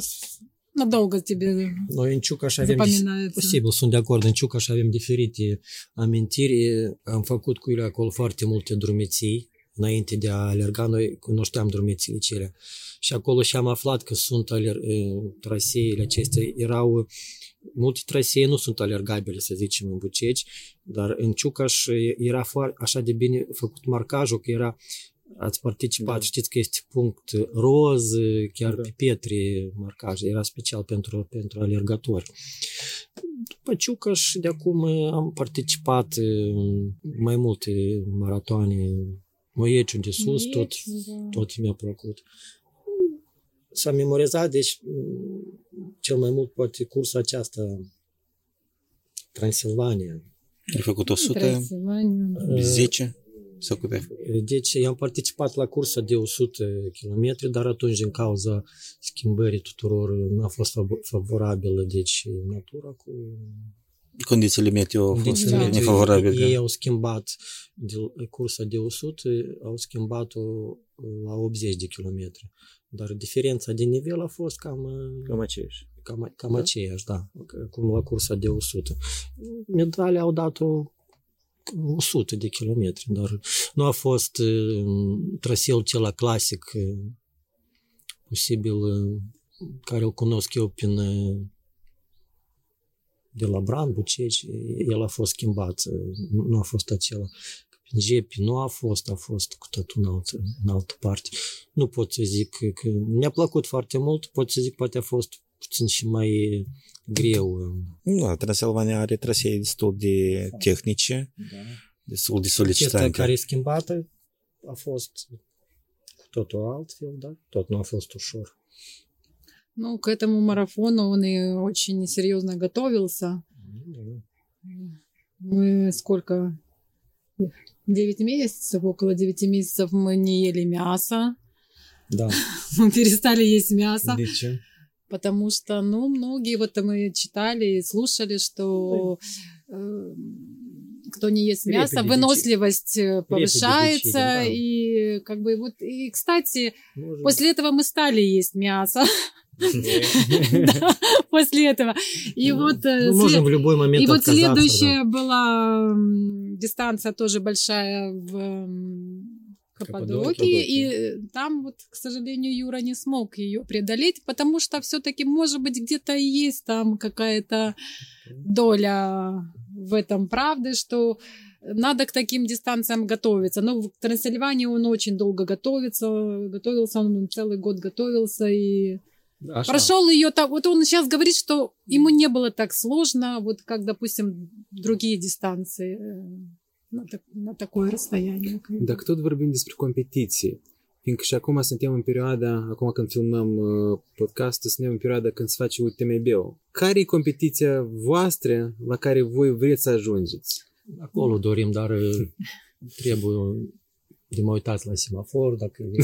надолго тебе Noi în Ciucaș avem запоминается. Posibil, sunt de acord. În Ciucaș avem diferite amintiri. Am făcut cu ele acolo foarte multe drumeții. Înainte de a alerga, noi cunoșteam drumețiile cele. Și acolo și am aflat că sunt aler- eh, traseele acestea. Erau multe trasee nu sunt alergabile, să zicem, în Buceci, dar în Ciucaș era foarte, așa de bine făcut marcajul, că era ați participat, Da. știți că este punct roz, chiar Da. pe pietre marcaj, era special pentru, pentru alergători. După Ciucaș, de acum am participat în mai multe maratoane, Moieciu de sus, tot, Moieciu, da. tot mi-a plăcut. S-a memorizat, deci m, cel mai mult poate cursa aceasta, Transilvania. Ai făcut 100, Transilvania, да. 10 sau câte? ai făcut? Deci eu am participat la cursa de 100 km, dar atunci din cauza schimbării tuturor n-a fost favo- favorabilă, deci natura cu Condițiile meteo au fost Condițiile Da. meteo, nefavorabile. Ei da. au schimbat de, cursa de 100, au schimbat-o la 80 de kilometri. Dar diferența de nivel a fost cam, Cam aceeași. cam, cam aceeași, da, cum la cursa de 100. Medalia au dat-o 100 de kilometri, dar nu a fost uh, traseul cel clasic, uh, posibil, uh, care îl cunosc eu prin uh, de la Bran, Buceci, el a fost schimbat, uh, nu a fost acela. Prin Jepi nu a fost, a fost cu totul în altă, în altă parte. Nu pot să zic că, că mi-a plăcut foarte mult, pot să zic poate a fost puțin și mai greu. uh, Da, Transilvania are trasee destul de tehnice, destul de Acesta solicitante. care e schimbată a fost cu totul altfel, da? Tot nu a fost ușor. Ну, к этому марафону он и очень серьезно готовился. Мы сколько? Девять месяцев, около девяти месяцев мы не ели мясо. Da. <laughs> Мы перестали есть мясо. Ce? Потому что, ну, многие, вот мы читали и слушали, что э, кто не ест мясо, выносливость э, повышается. да. И как бы вот, и, кстати, Может, после этого мы стали есть мясо. <laughs> После этого. И вот э, можем в любой момент и вот следующая была дистанция тоже большая в Каппадокии, и э, там вот, к сожалению, Юра не смог ее преодолеть, потому что все-таки, может быть, где-то и есть там какая-то доля в этом правды, что надо к таким дистанциям готовиться. Но в Трансильвании он очень долго готовится, готовился, он целый год готовился и Așa. Прошел ее так. Вот он сейчас говорит, что ему не было так сложно, вот как, допустим, другие дистанции э, на, так- на такое расстояние. Dacă tot vorbim despre competiții, fiindcă și acum suntem în perioada, acum când filmăm uh, podcastul, suntem în perioada când se face UTMB-ul. Care e competiția voastră la care voi vreți să ajungeți? Acolo dorim, dar uh, trebuie de mă uitați la semafor, dacă e-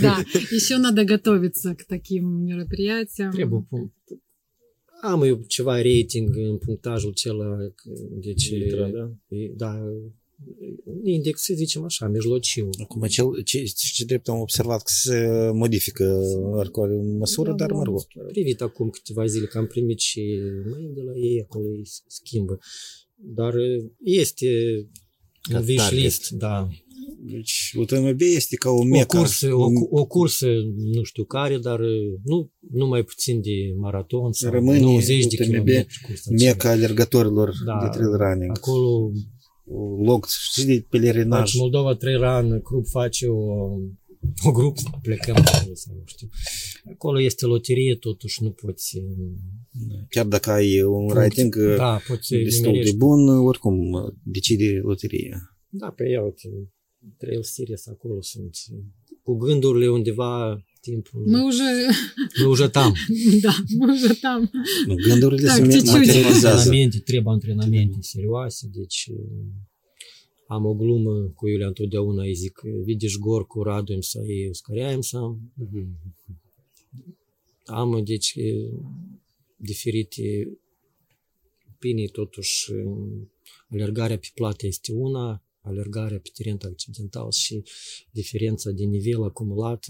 Да, еще надо готовиться к таким мероприятиям. trebuie am eu ceva rating în punctajul acela, deci, Litra, da? e- da, index, să zicem așa, mijlociu. Acum, cel, ce, ce drept am observat că se modifică oricare măsură, dar mă rog. privit acum câteva zile că am primit și mail de la ei, acolo îi schimbă. Dar este Ca un wish target. list, da. Deci, UTMB este ca o O meca. cursă, o, cu- o cursă, nu știu care, dar nu, nu mai puțin de maraton sau Rămâne 90 de UTMB kilometri. cursa aceea. meca alergătorilor Da. de trail running. Acolo Loc și de pelerinaj. faci Moldova Trail Run, grup face o, o grup, plecăm acolo sau nu știu. Acolo este loterie, totuși nu poți... Chiar dacă ai un rating Da, poți destul de nimerești. bun, oricum decide loteria. Da, pe ea, uite, Trail Series acolo sunt. Cu gândurile undeva timpul. Мы уже, Мы уже там. да, мы уже там. Nu, Gândurile Так, se чуть-чуть. materializează. Antrenamente, trebuie antrenamente serioase, deci am o glumă cu Iulia întotdeauna, îi zic, vidiš gorku, radujem и ускоряемся. Am, deci, diferite opinii, totuși, alergarea pe plată este una, alergarea pe teren accidental și diferența de nivel acumulat.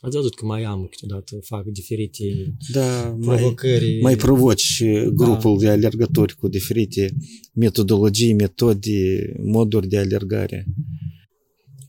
Ați văzut că mai am câteodată, fac diferite Da, mai, provocări. mai provoci grupul de alergători cu diferite metodologii, metode, moduri de alergare.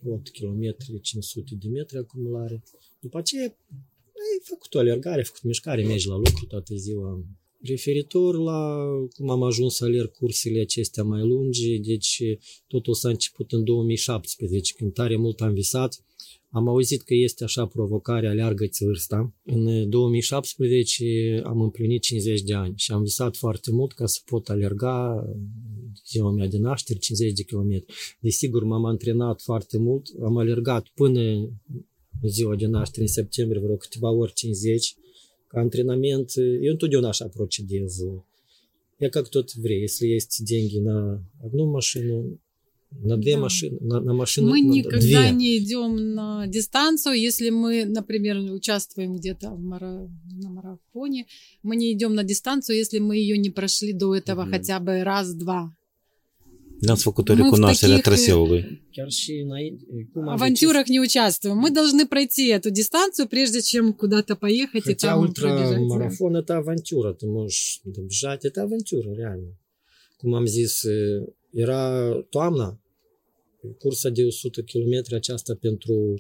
8 km, 500 de metri acumulare. După aceea ai făcut o alergare, ai făcut mișcare, mergi la lucru toată ziua. Referitor la cum am ajuns să alerg cursele acestea mai lungi, deci totul s-a început în 2017, când tare mult am visat. Am auzit că este așa provocarea, aleargă-ți vârsta. În 2017 am împlinit 50 de ani și am visat foarte mult ca să pot alerga ziua mea de naștere, 50 de kilometri. Desigur, m-am antrenat foarte mult, am alergat până în ziua de naștere, în septembrie, vreo câteva ori 50, ca antrenament. Eu întotdeauna așa procedez. Я как тот еврей, если есть деньги на одну машину, На две Да. машины, на, на машину. Мы на- никогда две. не идем на дистанцию, если мы, например, участвуем где-то в мара- на марафоне, мы не идем на дистанцию, если мы ее не прошли до этого Мгм. хотя бы раз-два. В recunoaștere a таких, înainte, cum В am авантюрах не участвуем. Мы должны пройти эту дистанцию, прежде чем куда-то поехать и Хотя там пробежать. ультрамарафон это авантюра, ты можешь бежать, это авантюра, реально. Cum am zis, era toamna, cursa de 100 km aceasta pentru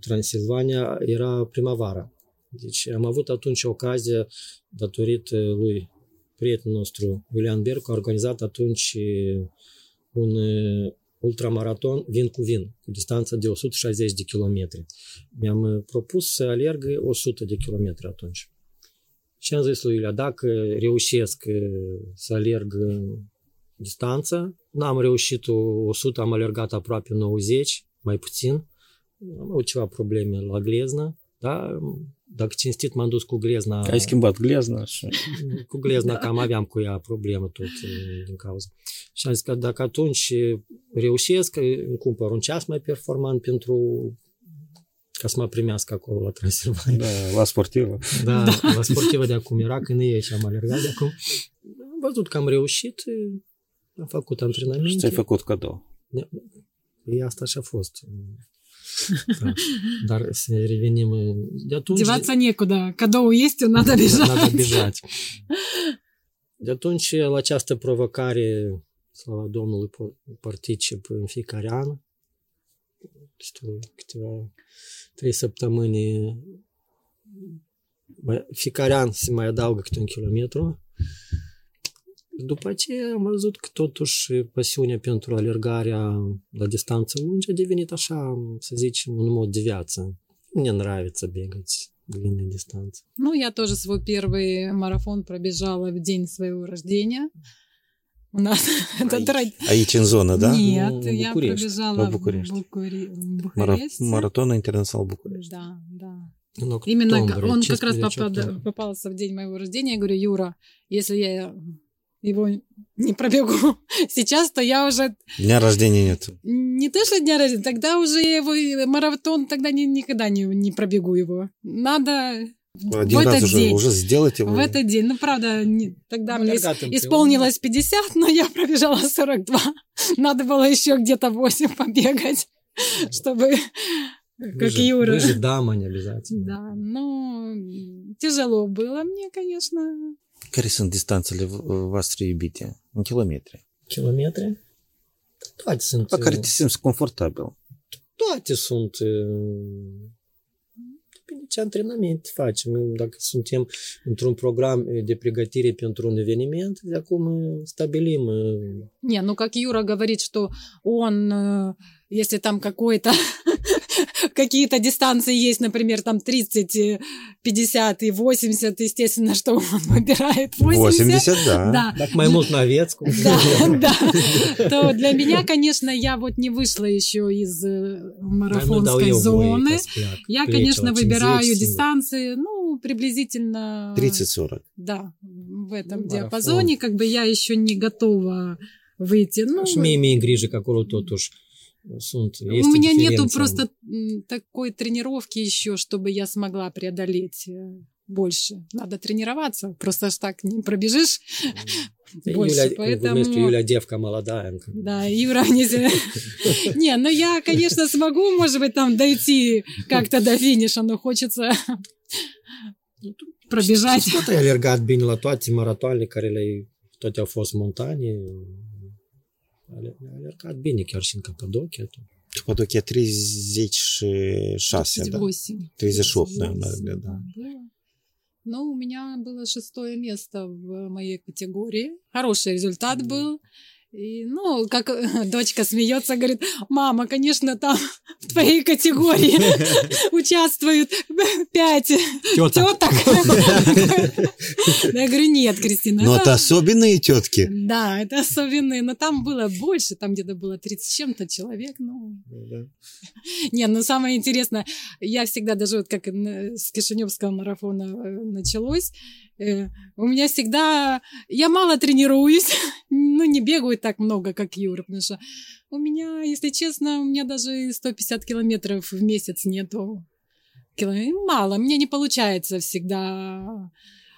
Transilvania era primăvara. Deci am avut atunci ocazia, datorită lui prietenul nostru, Iulian Bercu, a organizat atunci e, un e, ultramaraton vin cu vin, cu distanță de 160 de kilometri. Mi-am uh, propus să alerg 100 de kilometri atunci. Și am zis lui Iulia, dacă reușesc uh, să alerg uh, distanță, n-am reușit o 100, am alergat aproape 90, mai puțin. Am avut ceva probleme la gleznă, da? Dacă cinstit m-am dus cu glezna, Ai schimbat glezna și... cu glezna cam aveam cu ea problemă tot uh, din cauza. Și am zis că dacă atunci reușesc, îmi cumpăr un ceas mai performant pentru ca să mă primească acolo la Transilvania. Da, la sportivă. Da, la sportivă de acum era când e și am alergat de acum. Am văzut că am reușit, am făcut antrenamente. Și ți-ai făcut cadou. E asta și a fost. Da. Dar să ne revenim. De atunci... Деваться некуда. Кадоу есть, надо бежать. Надо bежать. De atunci, la această provocare, slava Domnului, po- particip în fiecare an. Știu, câteva, trei săptămâni. Mai- Fiecare an se mai adaugă câte un kilometru. După aceea am văzut că totuși pasiunea pentru alergarea la distanță lungă a devenit așa, să zicem, un mod de viață. Мне нравится бегать длинные дистанции. Ну, я тоже свой первый марафон пробежала в день своего рождения. У нас <laughs> это Aici, традиция. zonă, da? Нет, Ну, я пробежала в București. Букуре- Бухаресте. Maratonul Internațional București. Да, да. În Именно он как раз 15 попад- octombrie. попался в день моего рождения. Я говорю, Юра, если я его не пробегу <laughs> сейчас, то я уже Dня rождения нет. не то, что дня рождения, тогда уже я его марафон тогда ни- никогда не, не пробегу его. Надо Один в раз этот уже, день. уже сделать его. В этот день, ну правда, не- тогда Ну, мне ис- исполнилось 50, но я пробежала 42. <laughs> Надо было еще где-то 8 побегать, чтобы, Вы как же- Юра. Вы же дама, не обязательно. Да, ну, тяжело было мне, конечно. Care sunt distanțele v- voastre iubite? În kilometri. Kilometri? Toate sunt... Pe care te simți confortabil. Toate sunt... uh, Depinde ce antrenament facem. Dacă suntem într-un program de pregătire pentru un eveniment, de acum uh, stabilim uh, Не, ну как Юра говорит, что он, э, если там какой-то <laughs> какие-то дистанции есть, например, там 30, э, 50 и 80, естественно, что он <laughs> выбирает 80. 80, da. Да, mai mult n-aveți, cum Да, <laughs> да. То для меня, конечно, я вот не вышла еще из э, марафонской зоны. Я, конечно, выбираю дистанции, ну, приблизительно... 30-40. Да, в этом Ну, диапазоне, как бы я еще не готова выйти. Ну, Și mie mi grijă că acolo totuși sunt. у меня нету просто такой тренировки еще, чтобы я смогла преодолеть э, больше. Надо тренироваться, просто ж так не пробежишь <laughs> больше, Iulia, cum поэтому... glumesc, Iulia девка молодая. Да, Юра не... <laughs> Не, ну я, конечно, смогу, может быть, там дойти как-то до финиша, но хочется <laughs> пробежать. Și tot ai alergat bine la toate maratoanele care le-ai, toate au fost montane. Ale- Ai alergat bine chiar și în Capadocia. Capadocia 36, da? 38. 38, наверное, да. Ну, у меня было шестое место в моей категории. Хороший результат был. И, ну, как <laughs> дочка смеется, говорит, мама, конечно, там в твоей категории <laughs> участвуют пять Теток. Я говорю, нет, Кристина. Но это- особенные тетки. Да, это особенные, но там было больше, там где-то было 30 с чем-то человек, ну... Не, ну самое интересное, я всегда даже вот как с Кишиневского марафона э, началось, э, у меня всегда... Я мало тренируюсь, <laughs> ну, не бегают так много, как Юра, потому что у меня, если честно, у меня даже 150 километров в месяц нету. Мало, мне не получается всегда.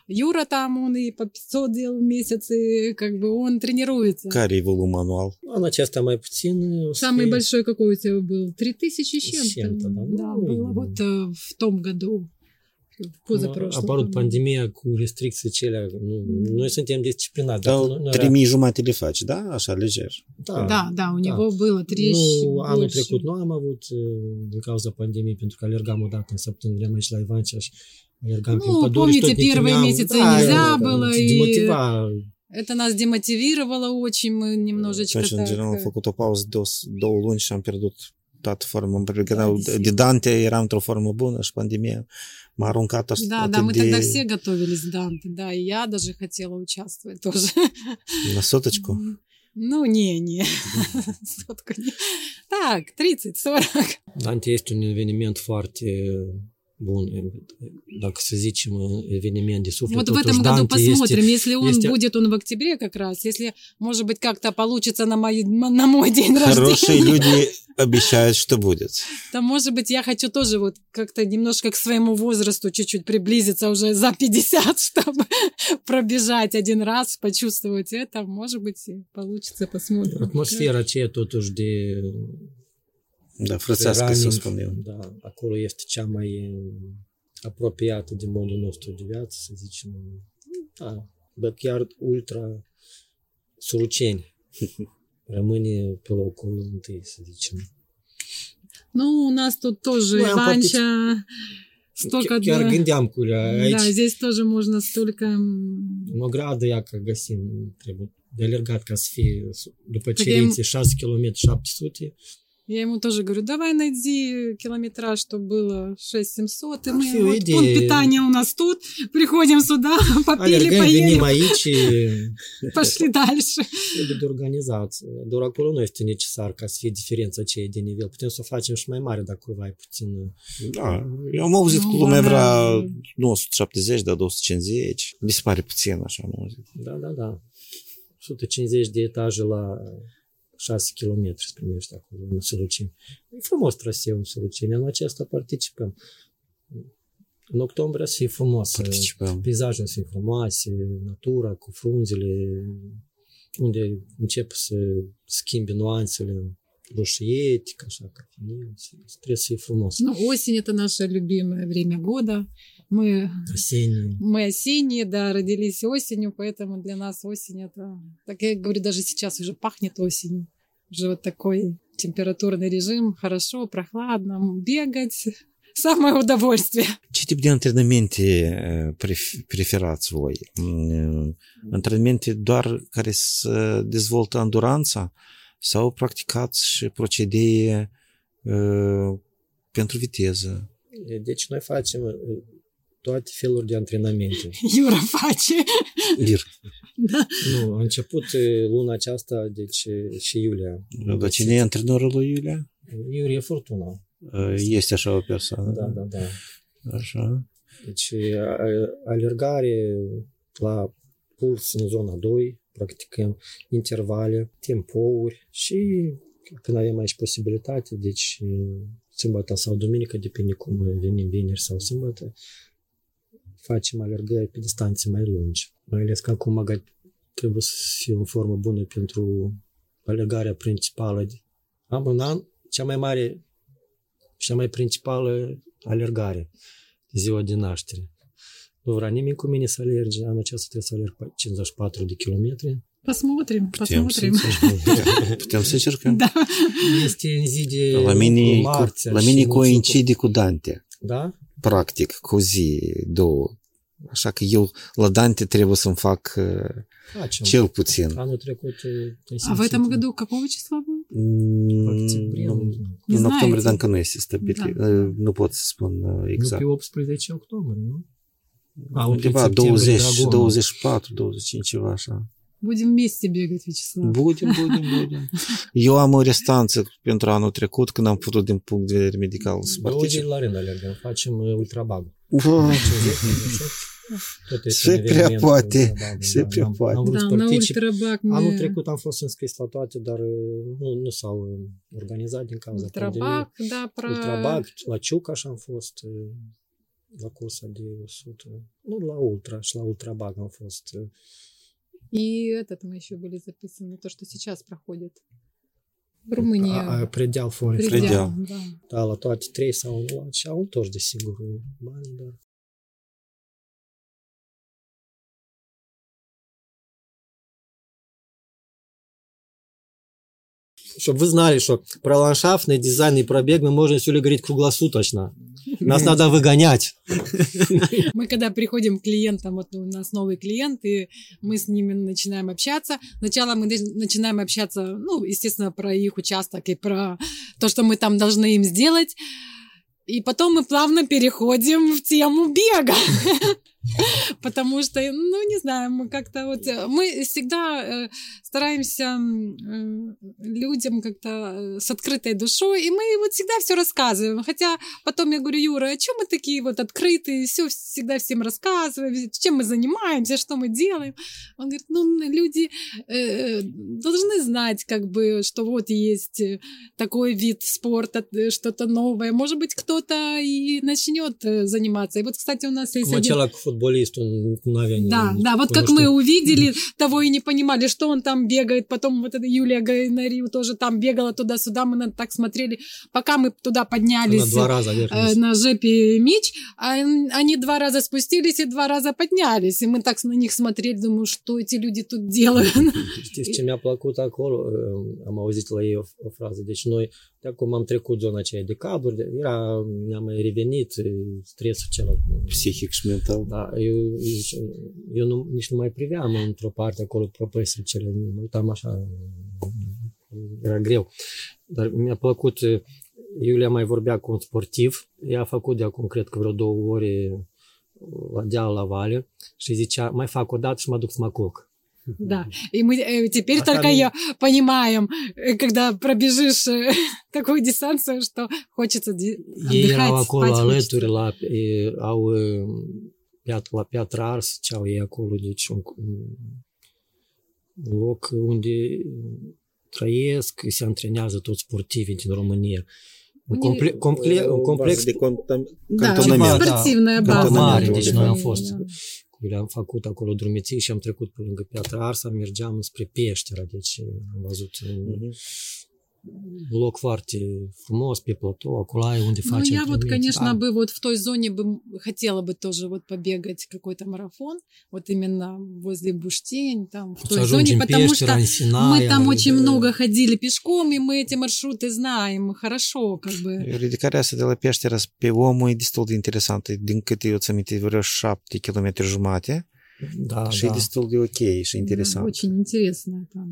Юра там, он и по 500 делал в месяц, и как бы он тренируется. Care e volumul anual? Она часто o să Самый большой какой у тебя был? 3000 с чем-то. С чем-то, да. Да, Ну, было вот э, в том году. В A позапрошлом. apărut по-моему. pandemia cu restricții cele. Nu, noi suntem disciplinați. Dar Dacă nu- nu era- 3000 jumate le faci, da? Așa, leger. Da, Да, да, у Да. него было три Nu, anul больше. trecut nu am avut uh, din cauza pandemiei, pentru că alergam o dată în săptămână, veneam aici la Ivancea și alergam prin Nu, pădure și tot помните, ne первые chinuiam. месяцы Da, нельзя da, было, te и- demotiva. Это нас демотивировало очень, мы немножечко Atunci, în так, general, am э, făcut o pauză de o, două luni și am pierdut toată forma. Mă pregăteam desigur. de Dante, eram într-o formă bună și pandemia Марун Катас. Да, а да, мы тогда все готовились, Данте, да, и я даже хотела участвовать тоже. На соточку? Ну, не, не. <laughs> Сотку не. Так, 30-40. Данте есть у него элемент в арте э, foarte bun, dacă să zicem eveniment de suflet. Вот в этом году посмотрим, если он este- будет он в октябре как раз, если, может быть, как-то получится на мой, на мой день Хорошие рождения, люди обещают, что будет. то, может быть, я хочу тоже вот как-то немножко к своему возрасту чуть-чуть приблизиться уже за 50, <laughs> чтобы пробежать один раз, почувствовать это, может быть, получится, посмотрим. Atmosfera aceea totuși de Da, frățească să running, spun eu. Da, acolo este cea mai eh, apropiată de modul nostru de viață, să zicem. Da, dar chiar ultra suruceni. <laughs> Rămâne pe locul întâi, să zicem. Ну, у нас тут тоже Ну, я Иванча, столько... Chiar да. gândeam cu aici, Да, здесь тоже можно столько... м, în ogradă, ia că găsim, trebuie de alergat ca să fie după Так я cerințe 6 km 700. Я ему тоже говорю, давай найди километраж, чтобы было 6-700, и Ну, мы, всё, вот идея. пункт питания у нас тут, приходим сюда, попили, venim поели, aici, пошли дальше. organizat. Doar acolo nu este necesar ca să fie diferența aceea de nivel. Putem să o facem și mai mare dacă cumva e puțin... Da, eu am auzit lumea da, vrea da. 970, dar 250. Mi se pare puțin așa, am auzit. Da, da, da. 150 de etaje la 6 km se primește acolo în Săruceni. E frumos traseu în Săruceni. Anul acesta participăm. În octombrie să fie frumos. Participăm. Peisajul să fie frumoase, natura cu frunzele, unde încep să schimbe nuanțele feminin. Trebuie să fie frumos. Ну, осень это наше любимое время года. Мы, Осенний. мы осенние, да, родились осенью, поэтому для нас осень это... Так я говорю, даже сейчас уже пахнет осенью. Уже вот такой температурный режим, хорошо, прохладно, бегать, самое удовольствие. Ce tip de antrenamente pref- preferați voi? Antrenamente doar care să dezvoltă anduranța S-au practicat și procedee uh, pentru viteză. Deci noi facem ă, toate feluri de antrenamente. <laughs> Iura face. Vir. Da. Nu, a început ă, luna aceasta, deci și Iulia. Da, dar cine e antrenorul lui Iulia? Iurie Fortuna. Este așa o persoană. Da, da, da. da. Așa. Deci alergare la puls în zona 2, practicăm intervale, tempouri și când avem aici posibilitate, deci uh, sâmbătă sau duminică, depinde cum venim vineri sau sâmbătă, facem alergări pe distanțe mai lungi. Mai ales că acum gă- trebuie să fie în formă bună pentru alergarea principală. Am un an cea mai mare, cea mai principală alergare, ziua de naștere Nu vrea nimeni cu mine să alerge, anul acesta trebuie să alerg pe 54 de kilometri. Посмотрим, Putem să, посмотрим. încercăm. <laughs> Putem să încercăm. Да. Este în zi de La mine, cu, marțea la și mine început- coincide cu Dante. Da? practic, cu zi, două. Așa că eu la Dante trebuie să-mi fac uh, Facem. cel puțin. Anul trecut uh, ai А в simțit? этом году какого числа будет? Mm, Octombrie, nu- nu știu. Не În octombrie, знаете? dar încă nu este stabilit. Da. Uh, Nu pot să spun uh, Nu exact. pe 18 octombrie, nu? A, un Undeva septembrie 20, Dragonul. 24, 25, ceva așa. Будем вместе бегать, Вячеслав. Budem, budem, budem. Eu am o restanță pentru anul trecut, când am putut din punct de vedere medical să Două particip. zile la rând alergăm, facem uh, ultrabag. Uf, 50, 58. Tot este Se un prea eveniment poate, ultrabac, se prea am- poate. Am vrut Да, să на particip. ультрабак мы... Anul trecut am fost înscris la toate, dar uh, nu, nu s-au uh, organizat din cauza pandemiei. Ультрабак, да, про... Ultrabac, la Ciucaș am fost uh, La cursa de 100. Nu la Ultra, și la Ultrabac am fost. uh, И этот мы еще были записаны, то, что сейчас проходит. В Румынии. a- a- Predeal Forest. Предел, Предел. да. Da, la toate trei s-au luat și au întors, desigur, bani, dar... Чтобы вы знали, что про ландшафтный дизайн и пробег мы можем все говорить круглосуточно. Нас надо выгонять. <laughs> Мы когда приходим к клиентам, вот у нас новый клиент, и мы с ними начинаем общаться. Сначала мы начинаем общаться, ну, естественно, про их участок и про то, что мы там должны им сделать. И потом мы плавно переходим в тему бега. <laughs> <laughs> Потому что, ну, не знаю, мы как-то вот... э, Мы всегда э, стараемся э, людям как-то с открытой душой, и мы вот всегда все рассказываем. Хотя потом я говорю, Юра, а чем мы такие вот открытые, все всегда всем рассказываем, чем мы занимаемся, что мы делаем. Он говорит, ну, люди должны знать, как бы, что вот есть такой вид спорта, что-то новое. Может быть, кто-то и начнет заниматься. И вот, кстати, у нас есть Cum один... fotbalistul în avea Да, да, вот как мы увидели, того и не понимали, что он там бегает. Потом вот эта Юлия Гайнариу тоже там бегала туда-сюда. Мы на так смотрели, пока мы туда поднялись два раза э, на жепе Мич, а н- они два раза спустились и два раза поднялись. И мы так на них смотрели, думаю, что эти люди тут делают. Uh, Am auzit la ei o, o frază. Deci noi, de acum am trecut zona aceea de cabluri, de- era, mi-a mai revenit uh, stresul acela. Psihic și mental. Da, eu, eu, eu nu, nici nu mai priveam într-o parte acolo propăsele cele, mă uitam așa, era greu. Dar mi-a plăcut, uh, Iulia mai vorbea cu un sportiv, ea a făcut de acum, cred că vreo două ore uh, la deal la vale și zicea, mai fac o dată și mă duc să mă culc. Да, и мы э, теперь А только там- ее понимаем, э, когда pробежишь э, такую дистанцию, что хочется ди- Ei erau отдыхать, acolo спать alături, хочется. la, e, au e, piat, la piatra Ars, ce au ei acolo, deci un, un loc unde trăiesc, se antrenează toți sportivii din România. Un, comple- comple- uh, un complex de contam- da, sportivă da, bază. Mare, deci noi am fost da. le-am făcut acolo drumiții și am trecut pe lângă Piatra Arsa, mergeam spre Peștera, deci am văzut uh-huh. Pe platou, acolo ai unde Ну, я вот, конечно, Da. бы вот в той зоне бы хотела бы тоже вот побегать какой-то марафон, вот именно возле Буштень, там, в Să той зоне, ajungem потому что Sinaia, мы там очень да. много ходили пешком, и мы эти маршруты знаем хорошо, как бы. Ridicarea asta de la Peștera pe omul e destul de interesantă. Din câte eu ți aminte, vreo șapte kilometri jumate Da, și e da. destul de ok și Да, interesant. очень интересная там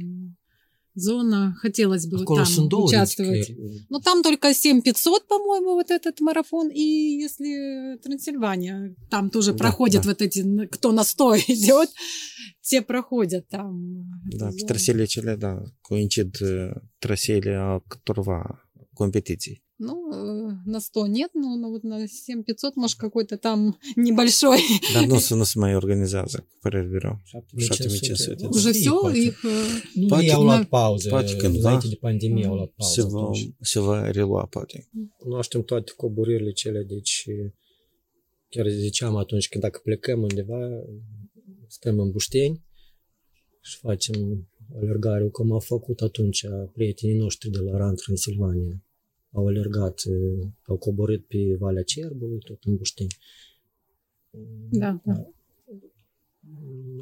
зона. Хотелось бы Acolo там участвовать. ridicări. Ну, там только 7500, по-моему, вот этот марафон. И если Трансильвания, там тоже Да, проходят да. вот эти, кто на 100 <laughs> идет, те proходят там. эту Da, pe зону. trasele cele, da, coincid uh, ну, э, на 100 нет, но ну, вот на 7500, может, какой-то там <laughs> небольшой. Да ну Відносимося моєї організації перевірю. Шатими часами. Уже все, їх... Э, ну, і аулат паузи. Пачкин, Знаєте, пандемія аулат паузи. Сіва, сіва рілуа пати. Ну, аж тим тоді кобурили челядич, chiar ziceam atunci când dacă plecăm undeva, stăm în Bușteni și facem alergare, cum a făcut atunci prietenii noștri de la RAN Transilvania. au alergat, eh, au coborât pe Valea Cerbului, tot în Bușteni. Da, da. da.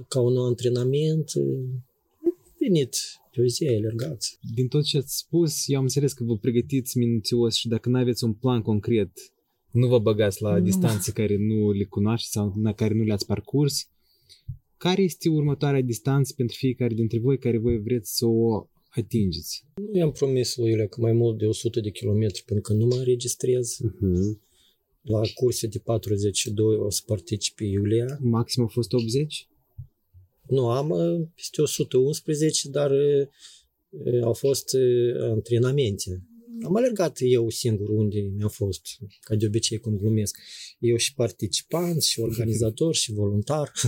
Ca un antrenament, eh, venit pe o zi, alergați. Din tot ce ați spus, eu am înțeles că vă pregătiți minuțios și dacă nu aveți un plan concret, nu vă băgați la distanțe care nu le cunoașteți sau la care nu le-ați parcurs. Care este următoarea distanță pentru fiecare dintre voi care voi vreți să o atingeți? Nu i-am promis lui Iulia că mai mult de 100 de kilometri până când nu mă înregistrez. La curse de 42 o să participe Iulia. Maxim a fost 80? Nu, am uh, peste 111, dar uh, uh, au fost uh, antrenamente. am alergat eu singur unde mi-a fost, ca de obicei cum glumesc. Eu și participant, și <laughs> organizator, și voluntar. <laughs>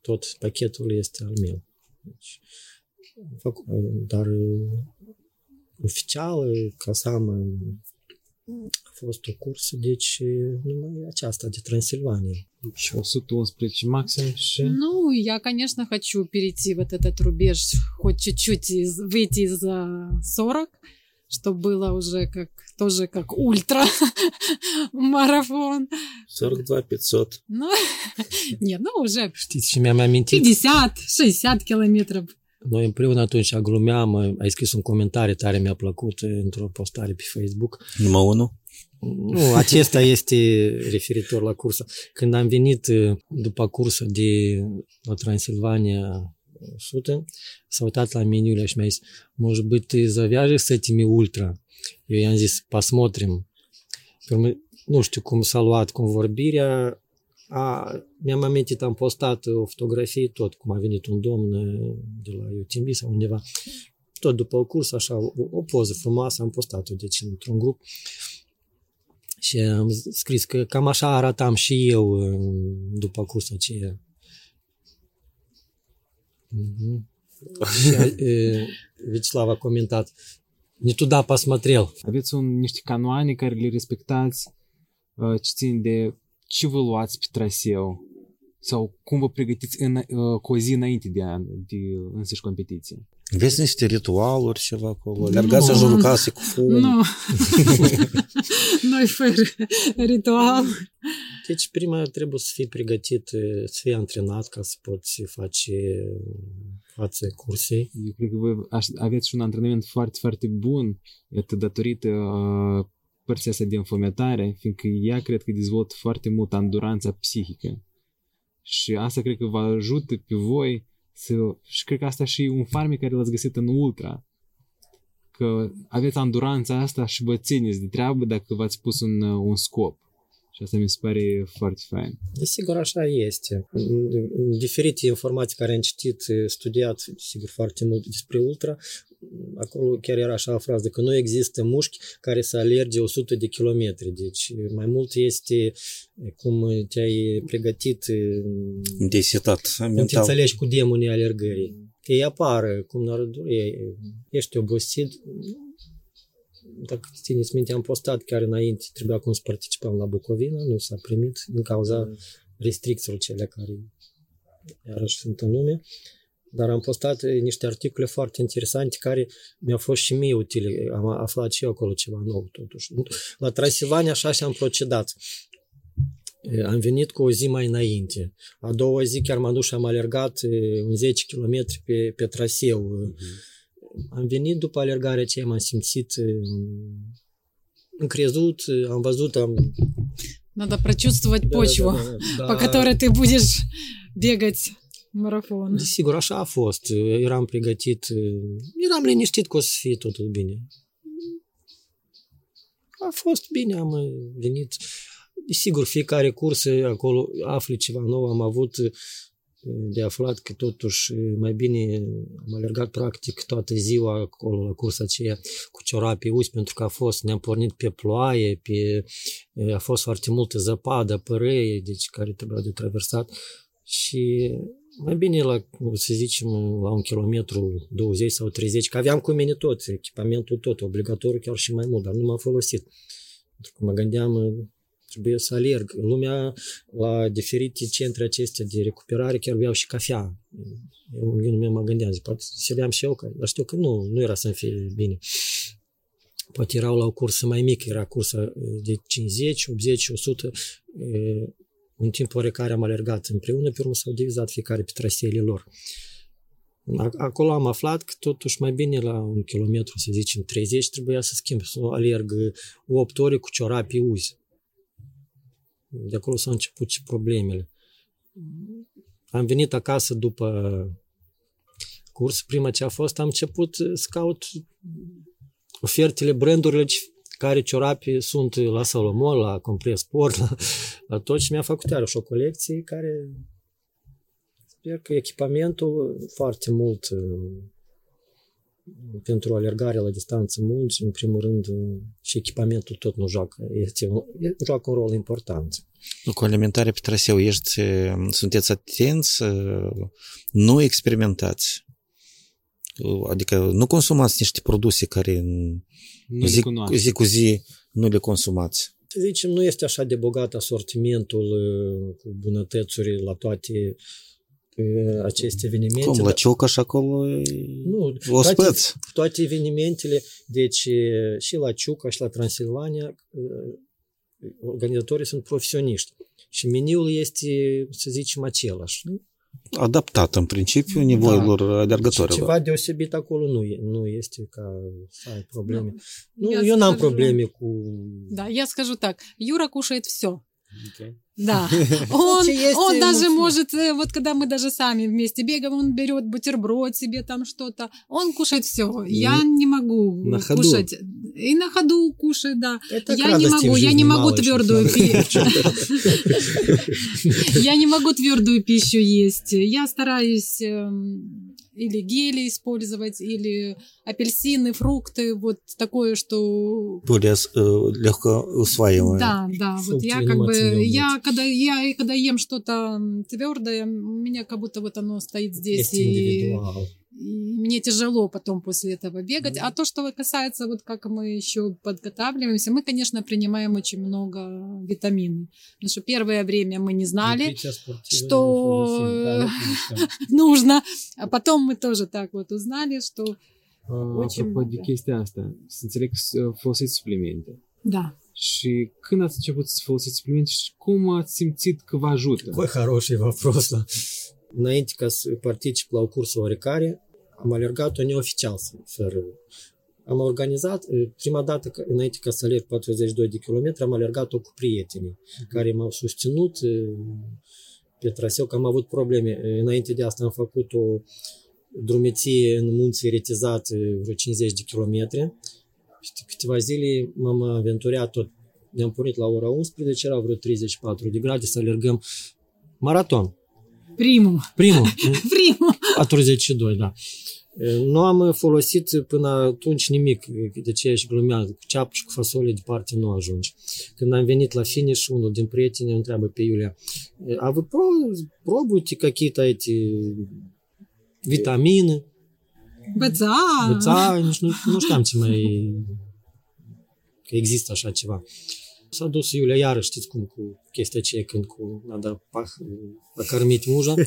Tot pachetul este al meu. Dar oficial, ca să am a fost o cursă, deci numai aceasta de Transilvania. Și 111 maxim și... Ну, я, конечно, хочу перейти вот этот рубеж, хоть чуть-чуть из, выйти из 40, чтобы было уже как тоже как ультра марафон. 42 500. Ну, не, ну уже Știți și mi-am amintit 50-60 километров. Noi împreună atunci glumeam, ai scris un comentariu tare mi-a plăcut într-o postare pe Facebook. Numai unul? Nu, acesta este referitor la cursă. Când am venit după cursă de la Transilvania 100, s-a uitat la meniul și mi-a zis, может быть, ты завяжешь с этими ультра? Eu i-am zis, посмотрим. Pe urmă, nu știu cum s-a luat convorbirea, a, mi-am amintit, am postat o fotografie tot, cum a venit un domn de la UTMB sau undeva, tot după o curs, așa, o, o poză frumoasă, am postat-o, deci, într-un grup. Și am scris că cam așa arătam și eu după cursul aceea. Mm-hmm. și Vecislav a comentat, не туда посмотрел. Aveți un, niște canoane care le respectați uh, ce țin de ce vă luați pe traseu sau cum vă pregătiți în, uh, cu o zi înainte de, de însăși competiție. Aveți niște ritualuri ceva acolo? Alergați în jurul casei cu fum? Nu. Noi fără ritual. Deci prima trebuie să fii pregătit, să fii antrenat ca să poți face față cursei. Eu cred că voi aveți și un antrenament foarte, foarte bun, iată, datorită uh, părția asta de înfometare, fiindcă ea cred că dezvoltă foarte mult anduranța psihică. Și asta cred că vă ajută pe voi să... Și cred că asta și un farmec care l-ați găsit în ultra. Că aveți anduranța asta și vă țineți de treabă dacă v-ați pus un, un scop. Și asta mi se pare foarte fain. Desigur, așa este. Diferite informații care am citit, studiat, sigur, foarte mult despre ultra, acolo chiar era așa o frază, că nu există mușchi care să alerge 100 de kilometri. Deci mai mult este cum te-ai pregătit Intensitat mental. te înțelegi cu demonii alergării. Că ei apară, cum n ești obosit, dacă țineți minte, am postat chiar înainte, trebuia cum să participăm la Bucovina, nu s-a primit din cauza restricțiilor cele care iarăși sunt în lume Dar am postat niște articole foarte interesante care mi-au fost și mie utile. Am aflat și eu acolo ceva nou, totuși. La Transilvania așa și-am procedat. Am venit cu o zi mai înainte. A doua zi chiar m-am dus și am alergat un 10 km pe, pe traseu. Mm-hmm am venit după alergarea aceea, m-am simțit încrezut, am văzut, am... Надо прочувствовать да, почву, да, да, да. по которой ты будешь бегать Maraton. Desigur, așa a fost. Eram pregătit, eram liniștit că o să fie totul bine. A fost bine, am venit. Sigur, fiecare curs acolo afli ceva nou. Am avut eh, de aflat că totuși eh, mai bine am alergat practic toată ziua acolo la cursa aceea cu ciorapii uzi pentru că a fost, ne-am pornit pe ploaie, pe, eh, a fost foarte multă zăpadă, părâie, deci care trebuia de traversat și mai bine la, să zicem, la un kilometru 20 sau 30, că aveam cu mine tot, echipamentul tot, obligatoriu chiar și mai mult, dar nu m-am folosit. Pentru că mă gândeam, trebuie să alerg. Lumea la diferite centre acestea de recuperare chiar beau și cafea. Eu, eu nu mă gândeam, zic, poate să beam și eu, dar știu că nu, nu era să-mi fie bine. Poate erau la o cursă mai mică, era cursa de 50, 80, 100, în timp oarecare am alergat împreună, pe urmă s-au divizat fiecare pe traseele lor. Acolo am aflat că totuși mai bine la un kilometru, să zicem 30, trebuia să schimb, să alerg 8 ore cu ciorapi uzi. De acolo s-au început și problemele. Am venit acasă după curs, prima ce a fost, am început să caut ofertele, brandurile care ciorapi sunt la Salomon, la Compres Sport, la, la tot și mi-a făcut iarăși o colecție care sper că echipamentul foarte mult pentru alergare la distanță mulți, în primul rând, și echipamentul tot nu joacă. Este un, joacă un rol important. Cu alimentarea pe traseu ești, sunteți atenți, nu experimentați. Adică nu consumați niște produse care Nu zi, le cunoaște. zi cu zi nu le consumați. Să zicem, nu este așa de bogat asortimentul uh, cu bunătățuri la toate uh, aceste evenimente. Cum, la dar- Ciucaș acolo e Nu, ospăț. toate, toate evenimentele, deci e, și la Ciuca și la Transilvania, e, organizatorii sunt profesioniști. Și meniul este, să zicem, același. Adaptat în principiu nivoilor Și alergătorilor. ceva deosebit acolo nu, e, nu este ca să ai probleme. Nu, Я eu n-am скажу- probleme cu... Да, я скажу так. Юра кушает все. Okay. Да. <laughs> Он, он э, даже ну, может, э, вот когда мы даже сами вместе бегаем, он берет бутерброд себе там что-то. Он кушает все. Я не могу На ходу. кушать. И на ходу кушает, да. Это <laughs> я не могу, я не могу твердую пищу. Я не могу твердую пищу есть. Я стараюсь эм, или гели использовать, или апельсины, фрукты, вот такое, что Более э, легко усваиваемое. да, да, вот я как бы, я когда, я и когда ем что-то твердое, у меня как будто вот оно стоит здесь, Есть и, индивидуал. Мне тяжело потом после этого бегать. А то, что касается, вот как мы еще подготавливаемся, мы, конечно, принимаем очень много витаминов. Потому что первое время мы не знали, что da, <laughs> нужно, а потом мы тоже так вот узнали, что Uh, Очень Apropo de chestia asta, să înțeleg că folosiți suplimente. да. Și când ați început să folosiți suplimente și cum ați simțit că vă ajută? Какой хороший вопрос. Înainte ca să particip la o cursă oarecare, am alergat-o neoficial, fără... Am organizat, eh, prima dată, că- înainte ca să alerg 42 de kilometri, am alergat-o cu prietenii care m-au susținut eh, pe traseu, că am avut probleme. Eh, Înainte de asta am făcut o drumeție în munții retizat eh, vreo 50 de kilometri. Peste câteva zile m-am aventurat tot. Ne-am pornit la ora 11, era vreo 34 de grade să alergăm maraton. Приму. Primul, <laughs> Приму. 42, da. Nu am folosit până atunci nimic, de ce și glumeam, cu ceapă și cu fasole departe nu ajungi. Când am venit la finish, unul din prieteni îmi întreabă pe Iulia, a вы про- пробуете какие-то эти vitamine? БЦА. Învăța, nici nu, nu știam ce mai... că există așa ceva. S-a dus Iulia iară, știți cum, cu chestia aceea când cu a dat pah, a cărmit muja. <laughs>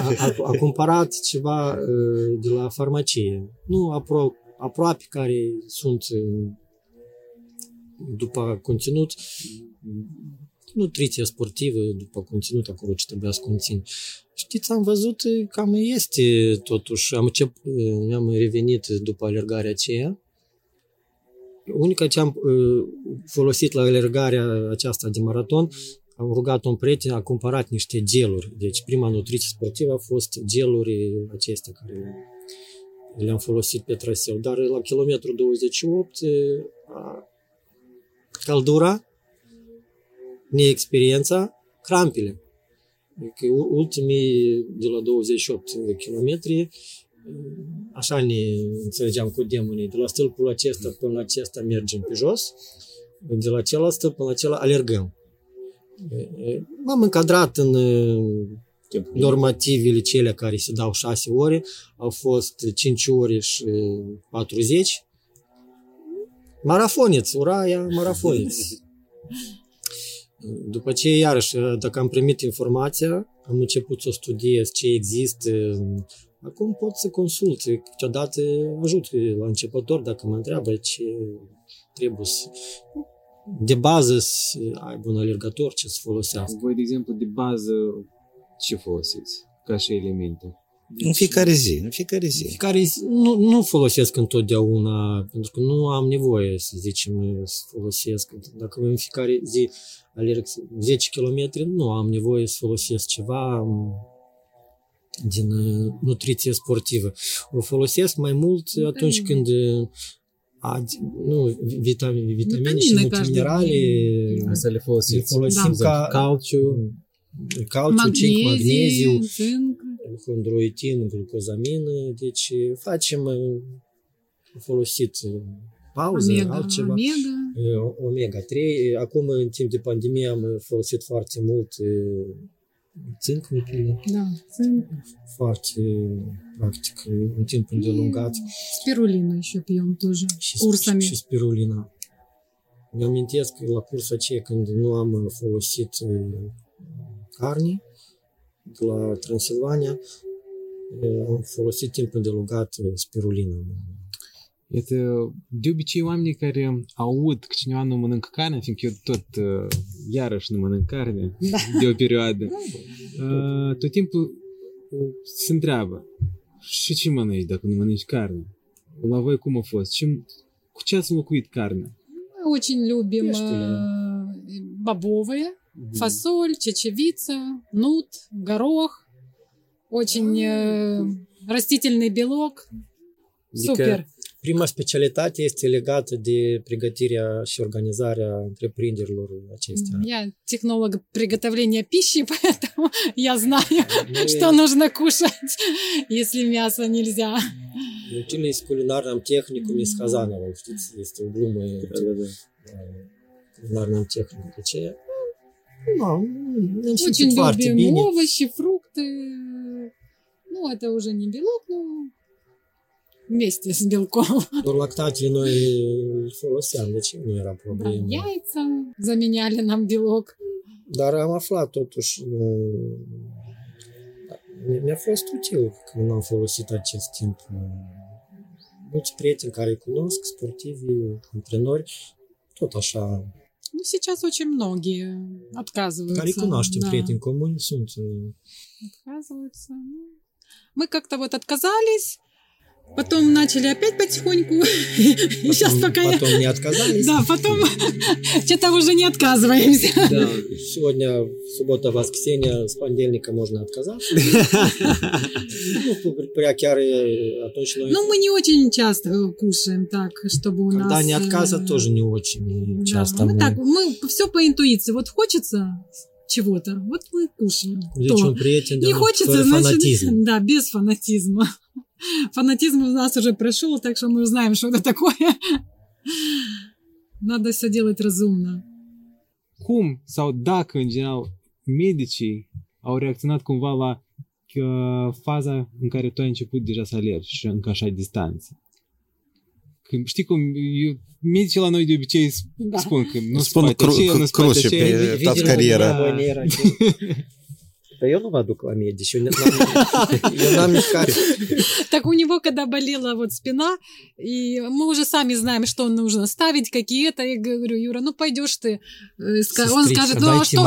A, a, a cumpărat ceva uh, de la farmacie. Nu apro, aproape care sunt uh, după conținut nutriție sportivă, după conținut acolo ce trebuia să conțin. Știți, am văzut uh, cam este totuși, am încep, uh, mi-am revenit după alergarea aceea. Unica ce am uh, folosit la alergarea aceasta de maraton, am rugat un prieten, a cumpărat niște geluri. Deci prima nutriție sportivă a fost geluri acestea care le-am folosit pe traseu. Dar la kilometru 28 uh, a- căldura, neexperiența, crampile. Că u- ultimii de la 28 km, așa ne înțelegeam cu demonii. De la stâlpul acesta până la acesta mergem pe jos, de la celălalt stâlp până la celălalt alergăm. M-am încadrat în normativele cele care se dau 6 ore, au fost 5 ore și 40. Marafoneți, uraia, marafoneți. După ce, iarăși, dacă am primit informația, am început să studiez ce există. Acum pot să consult, câteodată ajut la începător dacă mă întreabă ce trebuie să... De bază să aibă un alergător ce să folosească. Voi, de exemplu, de bază, ce folosiți ca și elemente? În fiecare zi, în fiecare zi. Care nu, nu folosesc întotdeauna, pentru că nu am nevoie, să zicem, să folosesc. Dacă în fiecare zi alerg 10 km, nu am nevoie să folosesc ceva din nutriție sportivă. O folosesc mai mult atunci când Adi, nu, vitamine, vitamine și minerale. Să le folosim. Le folosim da. ca calciu, calciu, magneziu, zinc, magneziu, zinc. chondroitin, glucozamină. Deci facem folosit pauză, omega, altceva. Omega. omega 3. Acum, în timp de pandemie, am folosit foarte mult uh, ținc, mi pile. Да, цинк. foarte practic în timp îndelungat Спирулину еще пьем тоже. și, Cursами. și spirulina. Mi-amintesc că la cursul aceea când nu am folosit uh, carne de la Transilvania, uh, am folosit timp îndelungat uh, spirulina. Это de obicei oamenii care aud că cineva nu mănâncă carne, fiindcă eu tot uh, iarăși nu mănânc carne Da. de o perioadă, uh, tot timpul uh, se întreabă și ce mănânci dacă nu mănânci carne? La voi cum a fost? Ce, cu ce ați înlocuit carnea? Мы очень любим э, бобовые, фасоль, чечевица, нут, горох. Очень э, растительный белок. Супер. Prima specialitate este legată de pregătirea și organizarea întreprinderilor acestea. Я технолог приготовления пищи, <laughs> поэтому я знаю, Ну, <laughs> что нужно кушать, <laughs> если мясо нельзя. Учились кулинарным техникум из Хазанова, știți, este o glumă uh, кулинарным техникум. Ce? Nu, ne Очень любим овощи, фрукты. Ну, это уже не белок, но вместе с белком. Doar lactatele noi îl foloseam, deci nu era Да, problemă. яйца заменяли нам белок. Dar am aflat totuși, uh, mi- mi-a fost util când am folosit acest timp. Uh, Mulți prieteni care cunosc, sportivi, antrenori, tot așa, Ну, сейчас очень многие отказываются. cunoaștem, да, sunt uh, Отказываются. Ну, Мы как-то вот отказались, потом начали опять потихоньку. <laughs> И сейчас пока я... Потом не отказались. Да, потом <laughs> что-то уже не отказываемся. Da. Сегодня суббота, воскресенье, с понедельника можно отказаться. Ну, atunci noi... Ну, мы не очень часто кушаем так, чтобы у нас... Когда не э, отказа, тоже не очень да, часто. мы так, мы все по интуиции. Вот хочется чего-то, вот мы кушаем. Не хочется, значит, <laughs> да, без фанатизма. Фанатизм у нас уже прошел, так что мы знаем, что это такое. Надо все делать разумно. Cum sau dacă, în general, medicii au reacționat cumva la uh, faza în care tu ai început deja să alergi și încă așa distanță? Că, știi cum, eu, medicii la noi de obicei s- Da. spun că nu Spun poate cru- aceea, nu se poate cruce aceea. pe- toată у cariera. Да я ну воду к медич. <laughs> Я нам не скажет. Так у него, когда болела вот спина, и мы уже сами знаем, что нужно ставить, какие это. Я говорю, Юра, ну пойдешь ты. э, Он скажет, ну а что,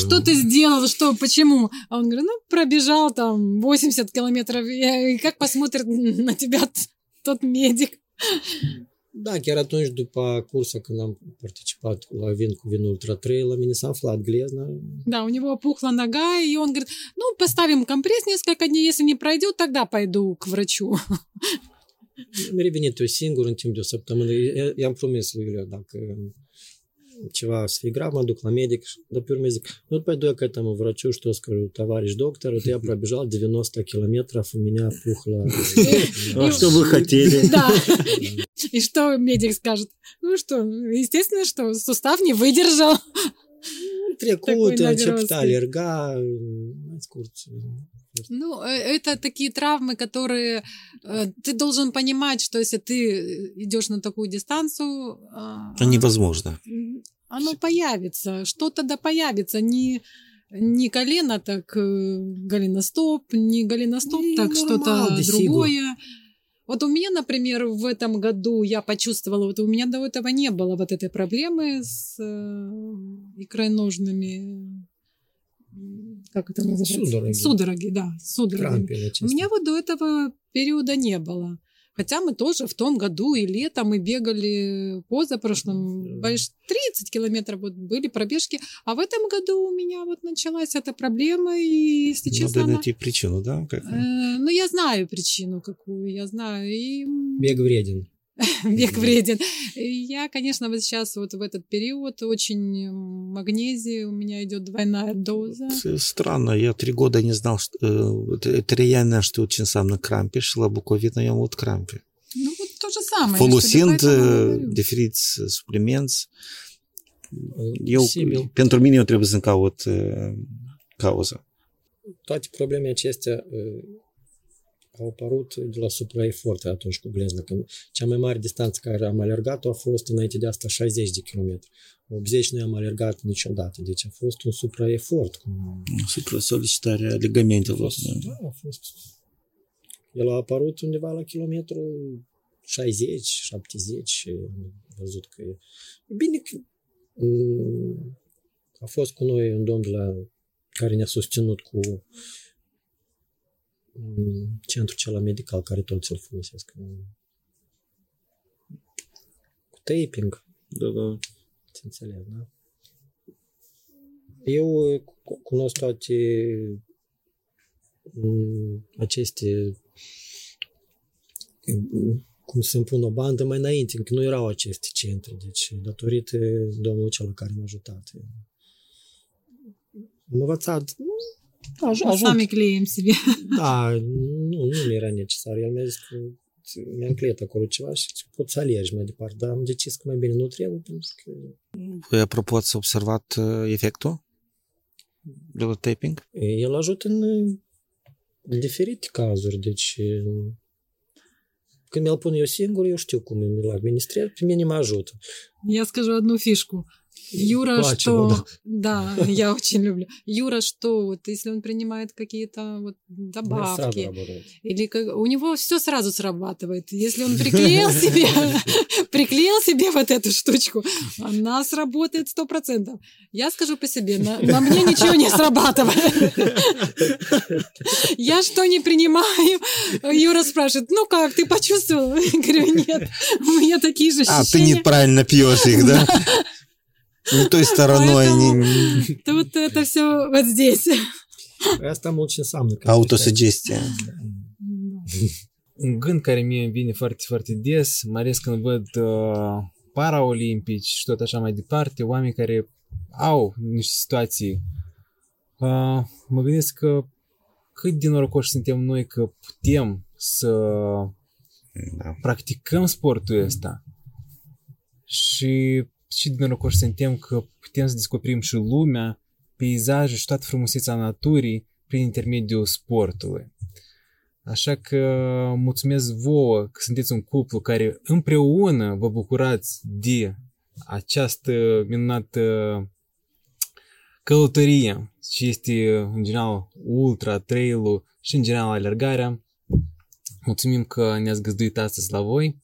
что ты сделал, что, почему? А он говорит, ну пробежал там 80 километров. И как посмотрит на тебя тот медик? Da, chiar atunci după cursa când am participat la Vin cu Vin Ultra Trail, la mine s-a aflat glezna. Да, у него опухла нога, и он говорит, ну, поставим компресс несколько дней, если не пройдет, тогда пойду к врачу. Mi-a revenit eu singur în timp de o săptămână. I-am promis lui Iulia, dacă ceva. Dar pe urmă zic, ну, пойду я к этому врачу, что скажу, товарищ доктор, вот я пробежал 90 километров, у меня пухло. <laughs> А что вы хотели? <laughs> Да. <laughs> И что медик скажет? Ну что, естественно, что сустав не выдержал. A нагрузкой. alerga, mai scurt. Ну, э, это такие травмы, которые э, ты должен понимать, что если ты идешь на такую дистанцию, а, Это невозможно. Оно появится, что-то да появится, не не колено, так э, голеностоп, не голеностоп, Не, так что-то другое. Вот у меня, например, в этом году я почувствовала, вот у меня до этого не было вот этой проблемы с э, икроножными, как это называется? Судороги. Судороги, да, судороги. Крампели У меня вот до этого периода не было. Хотя мы тоже в том году и летом мы бегали позапрошлом, больш- 30 километров вот были пробежки, а в этом году у меня вот началась эта проблема, и, если честно, Надо она- найти причину, да? Как- Э, ну, я знаю причину какую, я знаю. И... Бег вреден. <laughs> Век вреден. Я, конечно, вот сейчас вот в этот период очень магнезии, у меня идет двойная доза. Странно, я три года не знал, что э, это реально, что очень сам на крампе, шла буковина, я вот крампе. Ну, вот то же самое. Folosind diferiți suplimenți, eu, pentru mine eu trebuie să caut uh, cauza. Toate problemele acestea uh, au apărut de la supraefort atunci cu glezna. Când cea mai mare distanță care am alergat-o a fost înainte de asta 60 de km. 80 nu am alergat niciodată, deci a fost un supraefort. Cum... Supra-solicitarea ligamentelor. Da, a fost. El a apărut undeva la kilometru 60, 70 și am văzut că e bine că a fost cu noi un domn de la care ne-a susținut cu centrul cel medical care toți îl folosesc. Cu taping. Da, da. Ți înțeleg, da? Eu cunosc toate aceste cum să-mi pun o bandă mai înainte, încă nu erau aceste centre, deci datorită domnul cel care m-a ajutat. Am învățat, aj- Sami cliem <laughs> себе. Da, nu, nu era necesar. El mi-a zis că mi-am cliat acolo ceva și pot să alergi mai departe, dar am decis că mai bine nu trebuie pentru că... Voi, apropo, ați observat efectul de la taping? El ajută în diferite cazuri, deci când mi-l pun eu singur, eu știu cum îmi administrez, pe mine mă ajută. Я скажу одну фишку. Юра, что... Да. да, я очень люблю. Юра, что вот если он принимает какие-то вот добавки, или как, у него все сразу срабатывает. Если он приклеил <laughs> себе, приклеил себе вот эту штучку, она сработает сто процентов. Я скажу по себе, на, на мне ничего не срабатывает. Я что не принимаю? Юра спрашивает, ну как, ты почувствовал? Я говорю, нет, у меня такие же ощущения. А, ты неправильно пьешь их, да? Не той стороной. Не... Тут это все вот здесь. Asta am și înseamnă. Autosugestie. Un gând care mie îmi vine foarte, foarte des, mai ales când văd uh, paraolimpici și tot așa mai departe, oameni care au niște situații. Uh, mă gândesc că cât de norocoși suntem noi că putem să da. practicăm sportul ăsta și și de norocoși suntem că putem să descoperim și lumea, peisajul și toată frumusețea naturii prin intermediul sportului. Așa că mulțumesc vouă că sunteți un cuplu care împreună vă bucurați de această minunată călătorie și este în general ultra, trail și în general alergarea. Mulțumim că ne-ați găzduit astăzi la voi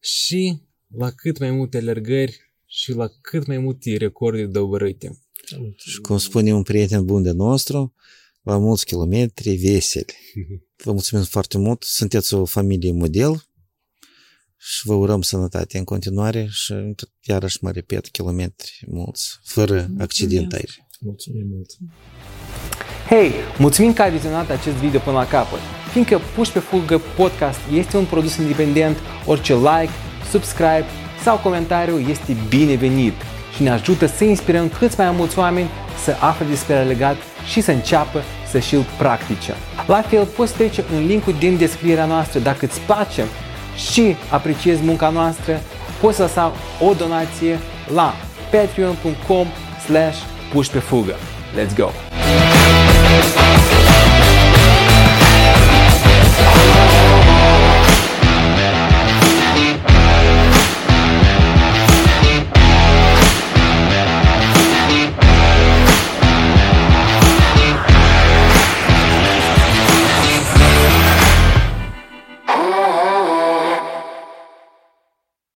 și la cât mai multe alergări și la cât mai multe recorduri dobărâte. Și cum spune un prieten bun de nostru, la mulți kilometri veseli. <laughs> Vă mulțumim foarte mult, sunteți o familie model și vă urăm sănătate în continuare și iarăși mă repet, kilometri mulți, fără accidentări. Mulțumim mult! Hei, mulțumim că ai vizionat acest video până la capăt. Fiindcă Puși pe Fulgă Podcast este un produs independent, orice like, subscribe sau comentariu este binevenit și ne ajută să inspirăm cât mai mulți oameni să afle despre legat și să înceapă să și-l practice. La fel, poți trece în linkul din descrierea noastră dacă îți place și apreciezi munca noastră, poți lăsa o donație la patreon.com slash push pe fugă. Let's go!